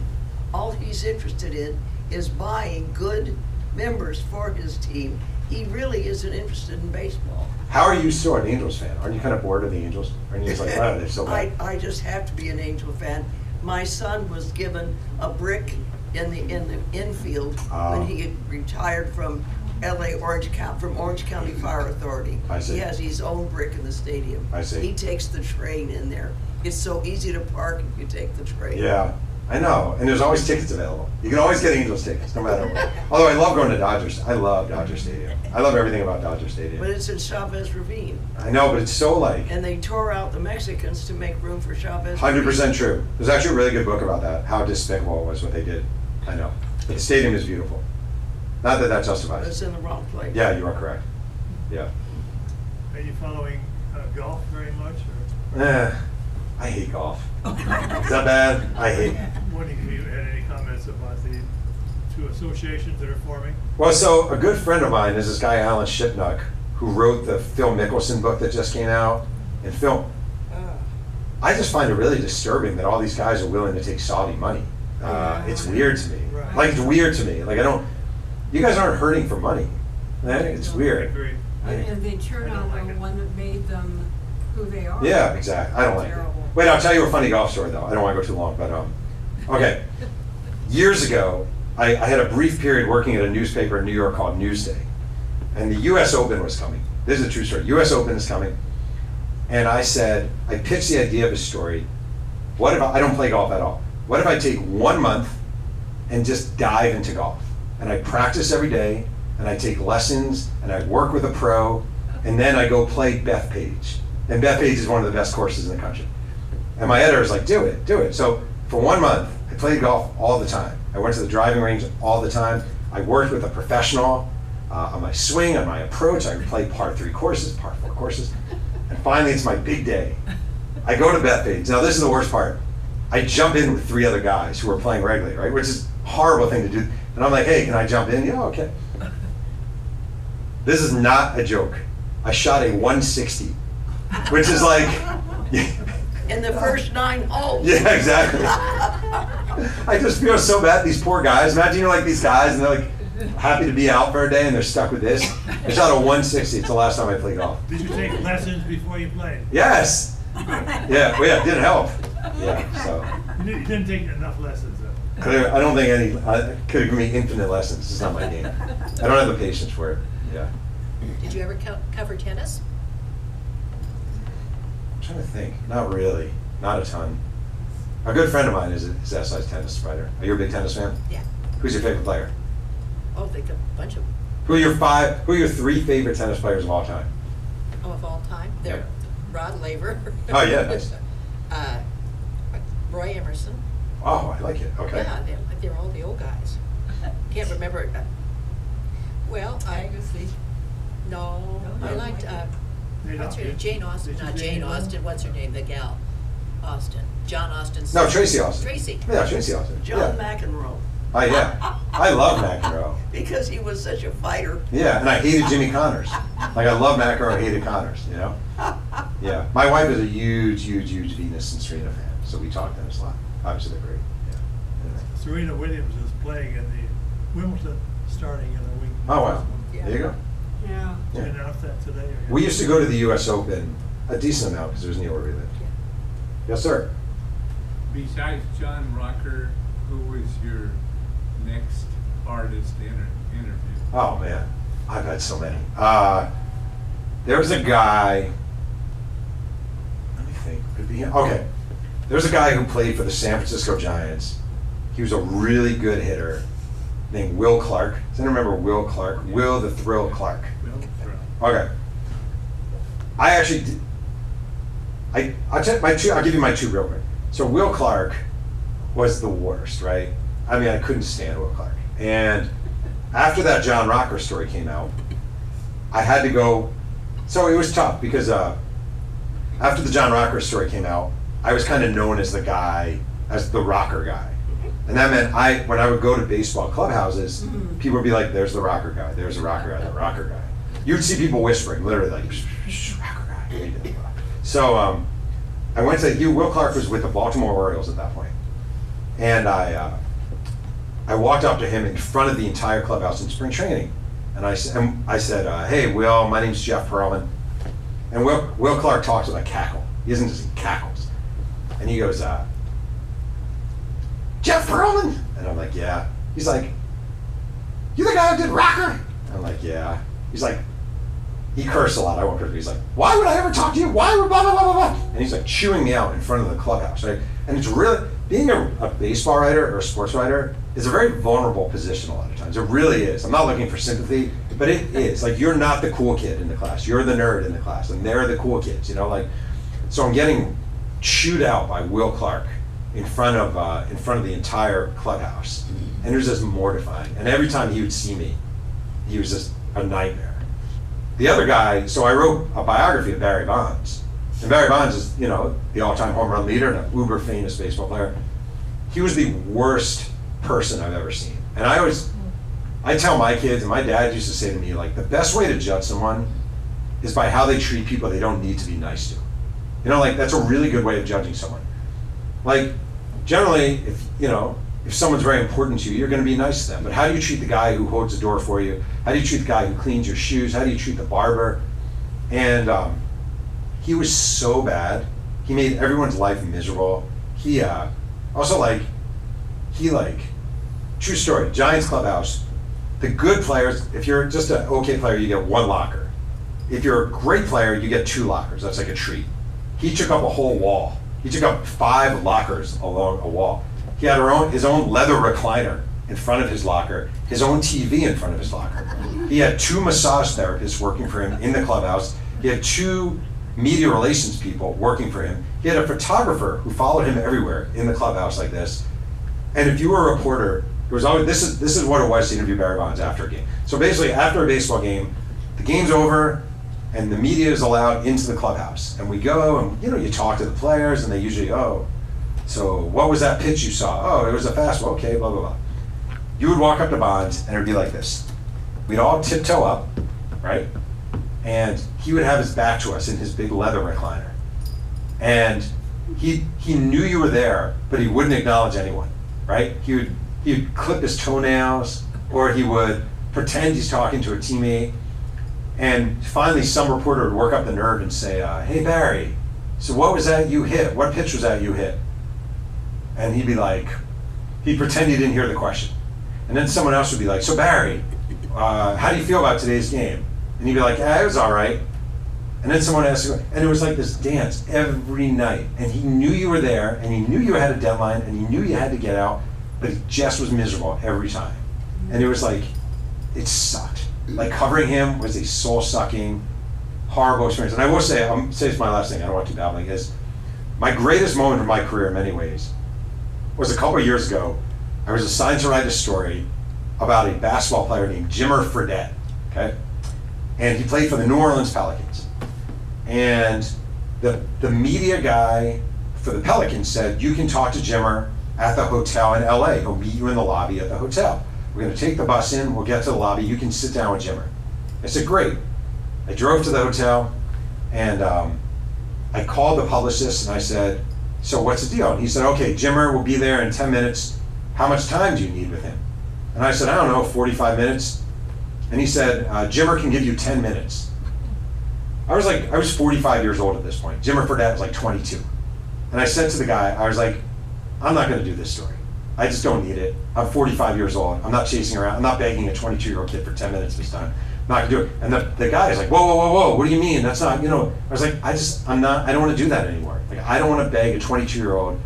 All he's interested in is buying good members for his team. He really isn't interested in baseball. How are you still an Angels fan? Aren't you kind of bored of the Angels? Aren't you just like, wow, they're so I, bad? I just have to be an Angel fan. My son was given a brick in the, in the infield when oh. he had retired from LA Orange County, from Orange County Fire Authority. I see. He has his own brick in the stadium. I see. He takes the train in there. It's so easy to park if you take the train. Yeah, I know. And there's always tickets available. You can always get Angels tickets, no matter what. Although I love going to Dodgers. I love Dodger Stadium. I love everything about Dodger Stadium. But it's in Chavez Ravine. I know, but it's so like And they tore out the Mexicans to make room for Chavez. Hundred percent true. There's actually a really good book about that. How despicable it was what they did. I know. But the stadium is beautiful. Not that that justifies. It's in the wrong place. Yeah, you are correct. Yeah. Are you following uh, golf very much, or Eh, I hate golf. Is that bad? I hate. wondering if you had any comments about the two associations that are forming? Well, so a good friend of mine is this guy Alan Shipnuck, who wrote the Phil Mickelson book that just came out. And Phil, I just find it really disturbing that all these guys are willing to take Saudi money. Uh, it's weird to me. Like it's weird to me. Like I don't. You guys aren't hurting for money. I think it's I weird. agree. I- And they turn I don't on like the it. one that made them who they are. Yeah, exactly. I don't like it. Terrible. Wait, I'll tell you a funny golf story though. I don't want to go too long, but um, okay. Years ago, I, I had a brief period working at a newspaper in New York called Newsday, and the U.S. Open was coming. This is a true story. U.S. Open is coming, and I said, I pitched the idea of a story. What if I, I don't play golf at all? What if I take one month and just dive into golf? And I practice every day, and I take lessons, and I work with a pro, and then I go play Bethpage. And Bethpage is one of the best courses in the country. And my editor is like, do it, do it. So for one month, I played golf all the time. I went to the driving range all the time. I worked with a professional uh, on my swing, on my approach. I played par three courses, par four courses. And finally, it's my big day. I go to Bethpage. Now, this is the worst part. I jump in with three other guys who are playing regularly, right? Which is a horrible thing to do. And I'm like, hey, can I jump in? Yeah, okay. This is not a joke. I shot a 160, which is like, In the first nine holes. yeah, exactly. I just feel so bad. These poor guys. Imagine you're like these guys, and they're like happy to be out for a day, and they're stuck with this. I shot a 160. It's the last time I played golf. Did you take lessons before you played? Yes. Yeah. Well, yeah. It didn't help. Yeah. So You didn't- you didn't take enough lessons, though. could have, I don't think any I could give me infinite lessons. It's not my game. I don't have the patience for it. Yeah. Did you ever co- cover tennis? I'm trying to think. Not really. Not a ton. A good friend of mine is a, is a size tennis fighter. Are you a big tennis fan? Yeah. Who's your favorite player? Oh, they got a bunch of, Who are your five? Who are your three favorite tennis players of all time? oh, of all time. They're Rod Laver. Oh, yeah, nice. Uh, Roy Emerson. Oh, I like it. Okay. Yeah, they're, they're all the old guys. Can't remember. uh, Well, I, guess, no, I No. liked, uh, They what's her don't. name? Jane Austen, Did you not take Jane any them? Austen, what's her name, the gal? Austin, John Austin's. No, Tracy Austin. Tracy. Yeah, Tracy Austin. John yeah. McEnroe. Oh yeah. I love McEnroe. because he was such a fighter. Yeah, and I hated Jimmy Connors. Like I love McEnroe, I hated Connors. You know. Yeah, my wife is a huge, huge, huge Venus and Serena fan, so we talk tennis a lot. Obviously, they're great. Yeah. Anyway. Serena Williams is playing in the Wimbledon starting in a week. Oh wow, there you go. Yeah. They Yeah. announced that today. We used to go to the U.S. Open a decent amount because there's Neil where we lived. Yes, sir. Besides John Rocker, who was your next artist inter- interview? Oh man, I've had so many. Uh, there was a guy. Let me think. Could it be him? Okay. There was a guy who played for the San Francisco Giants. He was a really good hitter, named Will Clark. Does anyone remember Will Clark? Will the Thrill Clark. Okay. I actually did. I I'll tell my two. I'll give you my two real quick. So Will Clark was the worst, right? I mean, I couldn't stand Will Clark. And after that John Rocker story came out, I had to go. So it was tough because uh, after the John Rocker story came out, I was kind of known as the guy, as the rocker guy. And that meant I, when I would go to baseball clubhouses, people would be like, "There's the rocker guy. There's the rocker guy. The rocker guy." You'd see people whispering, literally like, "Psh, psh, psh, "Rocker guy." So um, I went to you. Will Clark was with the Baltimore Orioles at that point, and I uh, I walked up to him in front of the entire clubhouse in spring training, and I and I said, uh, "Hey, Will, my name's Jeff Pearlman," and Will Will Clark talks with a cackle. He isn't just he cackles, and he goes, uh, "Jeff Pearlman," and I'm like, "Yeah." He's like, "You the guy who did Rocker?" I'm like, "Yeah." He's like, he cursed a lot. I won't curse. He's like, "Why would I ever talk to you? Why would blah blah blah blah blah?" And he's like chewing me out in front of the clubhouse, right? And it's really being a, a baseball writer or a sports writer is a very vulnerable position a lot of times. It really is. I'm not looking for sympathy, but it is. Like you're not the cool kid in the class. You're the nerd in the class, and they're the cool kids. You know, like so I'm getting chewed out by Will Clark in front of uh, in front of the entire clubhouse, and it was just mortifying. And every time he would see me, he was just a nightmare. The other guy, so I wrote a biography of Barry Bonds. And Barry Bonds is, you know, the all-time home run leader and an uber famous baseball player. He was the worst person I've ever seen. And I always, I tell my kids, and my dad used to say to me, like, the best way to judge someone is by how they treat people they don't need to be nice to. You know, like, that's a really good way of judging someone. Like, generally, if, you know, if someone's very important to you, you're going to be nice to them. But how do you treat the guy who holds the door for you? How do you treat the guy who cleans your shoes? How do you treat the barber? And um, he was so bad. He made everyone's life miserable. He uh, also like, he like, true story. Giants clubhouse. The good players, if you're just an okay player, you get one locker. If you're a great player, you get two lockers. That's like a treat. He took up a whole wall. He took up five lockers along a wall. He had own, his own leather recliner in front of his locker, his own TV in front of his locker. He had two massage therapists working for him in the clubhouse. He had two media relations people working for him. He had a photographer who followed him everywhere in the clubhouse like this. And if you were a reporter, it was always this is this is what it was to interview Barry Bonds after a game. So basically, after a baseball game, the game's over, and the media is allowed into the clubhouse, and we go and you know you talk to the players, and they usually oh, so what was that pitch you saw? Oh, it was a fastball. Okay, blah blah blah. You would walk up to Bonds, and it'd be like this. We'd all tiptoe up, right? And he would have his back to us in his big leather recliner, and he he knew you were there, but he wouldn't acknowledge anyone, right? He would he would clip his toenails, or he would pretend he's talking to a teammate, and finally some reporter would work up the nerve and say, uh, "Hey Barry, so what was that you hit? What pitch was that you hit?" And he'd be like, he'd pretend he didn't hear the question, and then someone else would be like, "So Barry, uh, how do you feel about today's game?" And he'd be like, "Ah, it was all right." And then someone asked, and it was like this dance every night. And he knew you were there, and he knew you had a deadline, and he knew you had to get out, but he just was miserable every time. And it was like, it sucked. Like covering him was a soul sucking, horrible experience. And I will say, I'm say it's my last thing. I don't want to babbling. Is my greatest moment of my career in many ways was a couple of years ago. I was assigned to write a story about a basketball player named Jimmer Fredette. Okay, and he played for the New Orleans Pelicans. And the, the media guy for the Pelicans said, You can talk to Jimmer at the hotel in LA. He'll meet you in the lobby at the hotel. We're gonna take the bus in, we'll get to the lobby, you can sit down with Jimmer. I said, great. I drove to the hotel and um, I called the publicist and I said, so what's the deal? And he said, okay, Jimmer will be there in 10 minutes. How much time do you need with him? And I said, I don't know, 45 minutes. And he said, uh, Jimmer can give you 10 minutes. I was like, I was 45 years old at this point. Jimmer Fredette was like 22. And I said to the guy, I was like, I'm not going to do this story. I just don't need it. I'm 45 years old. I'm not chasing around. I'm not begging a 22 year old kid for 10 minutes this time. I'm not going to do it. And the, the guy is like, whoa, whoa, whoa, whoa. What do you mean? That's not, you know, I was like, I just, I'm not, I don't want to do that anymore. Like, I don't want to beg a 22 year old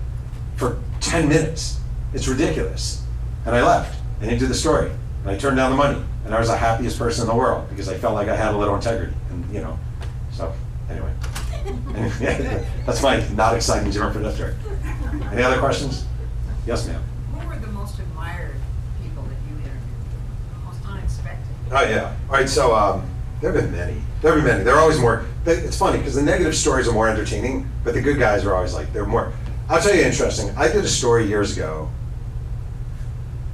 for 10 minutes. It's ridiculous. And I left. I didn't the story. And I turned down the money. And I was the happiest person in the world because I felt like I had a little integrity. And, you know, so anyway. That's my not exciting Fredette story. Any other questions? Yes, ma'am. Who were the most admired people that you interviewed? Most unexpected? Oh yeah. All right. So um, there have been many. There have been many. There are always more. It's funny because the negative stories are more entertaining, but the good guys are always like they're more. I'll tell you interesting. I did a story years ago.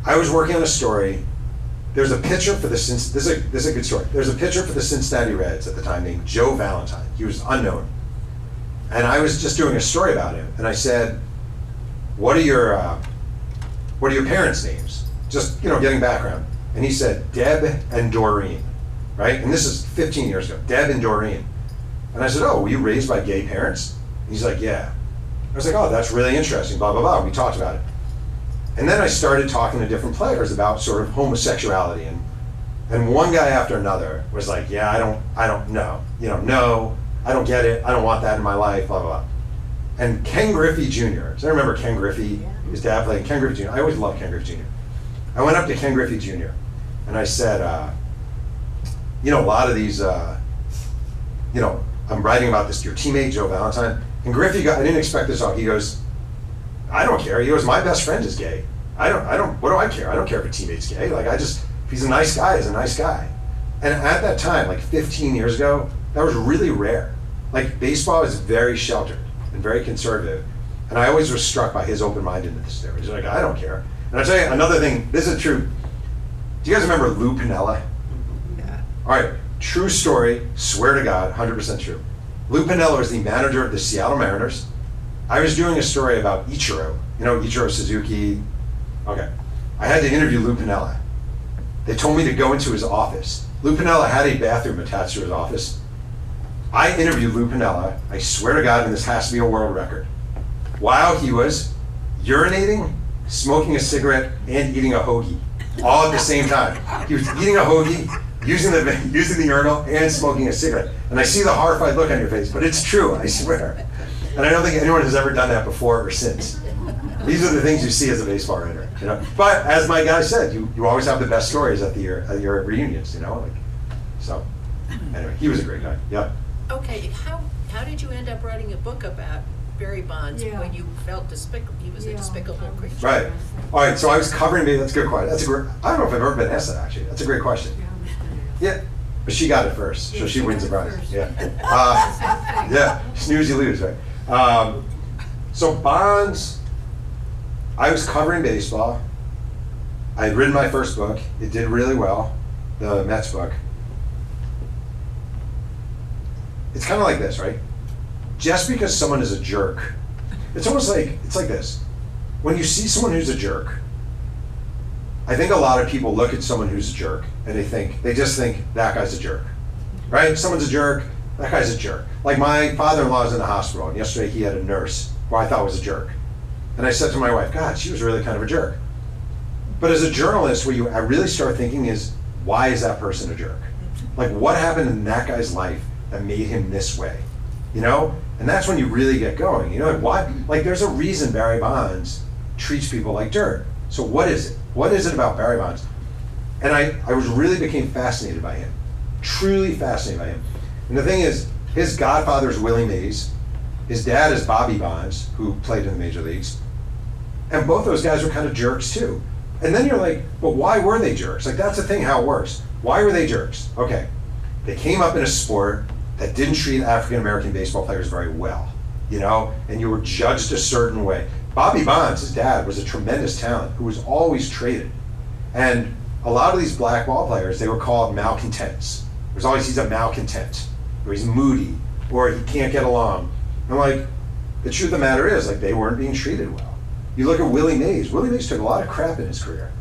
I was working on a story. There's a pitcher for the this is a, this is a good story. There's a pitcher for the Cincinnati Reds at the time named Joe Valentine. He was unknown, and I was just doing a story about him. And I said, "What are your uh, what are your parents' names?" Just you know, getting background. And he said, "Deb and Doreen." Right? And this is 15 years ago. Deb and Doreen. And I said, "Oh, were you raised by gay parents?" And he's like, "Yeah." I was like, "Oh, that's really interesting." Blah blah blah. We talked about it. And then I started talking to different players about sort of homosexuality and and one guy after another was like, "Yeah, I don't I don't know. You know, no, I don't get it. I don't want that in my life, blah blah blah." And Ken Griffey Jr. Does I remember Ken Griffey? His dad played Ken Griffey Jr. I always loved Ken Griffey Jr. I went up to Ken Griffey Jr. and I said, uh, you know, a lot of these, uh, you know, I'm writing about this to your teammate, Joe Valentine. And Griffey got, I didn't expect this off. He goes, I don't care. He goes, my best friend is gay. I don't, I don't, what do I care? I don't care if a teammate's gay. Like, I just, if he's a nice guy, he's a nice guy. And at that time, like 15 years ago, that was really rare. Like, baseball is very sheltered and very conservative. And I always was struck by his open mindedness there. He's like, I don't care. And I'll tell you another thing, this is true. Do you guys remember Lou Piniella? Yeah. All right, true story, swear to God, 100% true. Lou Piniella was the manager of the Seattle Mariners. I was doing a story about Ichiro, you know, Ichiro Suzuki. Okay. I had to interview Lou Piniella. They told me to go into his office. Lou Piniella had a bathroom attached to his office. I interviewed Lou Piniella, I swear to God, and this has to be a world record, while he was urinating, smoking a cigarette, and eating a hoagie all at the same time. He was eating a hoagie, using the using the urinal, and smoking a cigarette. And I see the horrified look on your face, but it's true, I swear. And I don't think anyone has ever done that before or since. These are the things you see as a baseball writer, you know. But as my guy said, you, you always have the best stories at the at your reunions, you know. Like, so anyway, he was a great guy. Yep. Okay, how, how did you end up writing a book about Barry Bonds Yeah. when you felt despicable, he was a Yeah. despicable creature? Right. All right. So I was covering me. That's a good question. That's a great. I don't know if I've ever been asked that actually. That's a great question. Yeah. But she got it first, so Yeah, she she wins the got it prize. first. Yeah. Uh, yeah. Snooze, you lose, right? Um, so Bonds, I was covering baseball. I had written my first book. It did really well, the Mets book. It's kind of like this, right? Just because someone is a jerk, it's almost like it's like this. When you see someone who's a jerk, I think a lot of people look at someone who's a jerk and they think they just think that guy's a jerk, right? Someone's a jerk. That guy's a jerk. Like my father-in-law is in the hospital, and yesterday he had a nurse who I thought was a jerk, and I said to my wife, "God, she was really kind of a jerk." But as a journalist, what you I really start thinking is, why is that person a jerk? Like, what happened in that guy's life that made him this way? You know? And that's when you really get going. You know, like, why? Like, there's a reason Barry Bonds treats people like dirt. So, what is it? What is it about Barry Bonds? And I, I was really became fascinated by him, truly fascinated by him. And the thing is, his godfather is Willie Mays. His dad is Bobby Bonds, who played in the major leagues. And both those guys were kind of jerks too. And then you're like, but why were they jerks? Like that's the thing how it works. Why were they jerks? Okay. They came up in a sport that didn't treat African American baseball players very well, you know, and you were judged a certain way. Bobby Bonds, his dad, was a tremendous talent who was always traded. And a lot of these black ball players, they were called malcontents. There's always he's a malcontent, or he's moody, or he can't get along. I'm like, the truth of the matter is, like they weren't being treated well. You look at Willie Mays. Willie Mays took a lot of crap in his career.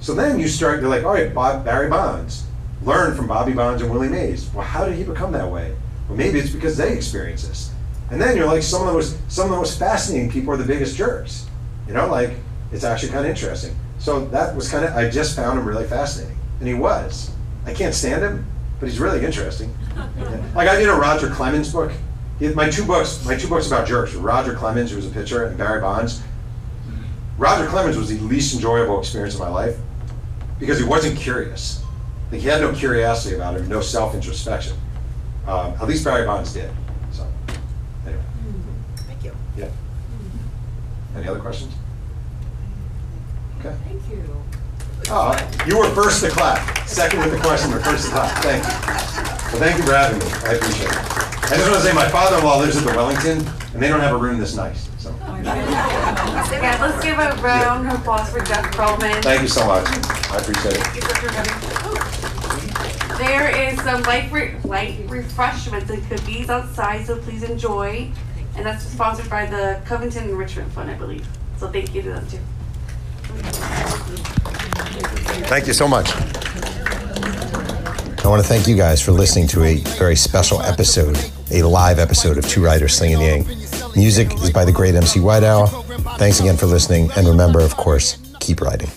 So then you start, you're like, all right, Bob, Barry Bonds, learn from Bobby Bonds and Willie Mays. Well, how did he become that way? Well, maybe it's because they experienced this. And then you're like, some of the most, some of the most fascinating people are the biggest jerks. You know, like it's actually kind of interesting. So that was kind of, I just found him really fascinating, and he was. I can't stand him, but he's really interesting. Like I did a Roger Clemens book. He had my two books, my two books about jerks. were Roger Clemens, who was a pitcher, and Barry Bonds. Roger Clemens was the least enjoyable experience of my life because he wasn't curious. Like he had no curiosity about him, no self-introspection. Um, at least Barry Bonds did. So, anyway, Thank you. yeah. Any other questions? Okay. Thank you. Oh, you were first to clap. Second with the question, but first to clap. Thank you. Well, thank you for having me. I appreciate it. I just want to say my father-in-law lives at the Wellington, and they don't have a room this nice. So, Yeah, let's give a round of applause for Jeff Pearlman. thank you so much. I appreciate it. There is some light, re- light refreshments and cookies outside, so please enjoy. And that's sponsored by the Covington Enrichment Fund, I believe. So thank you to them too. Thank you so much. I want to thank you guys for listening to a very special episode, a live episode of Two Writers Slinging the Yang. Music is by the great MC White Owl. Thanks again for listening, and remember, of course, keep writing.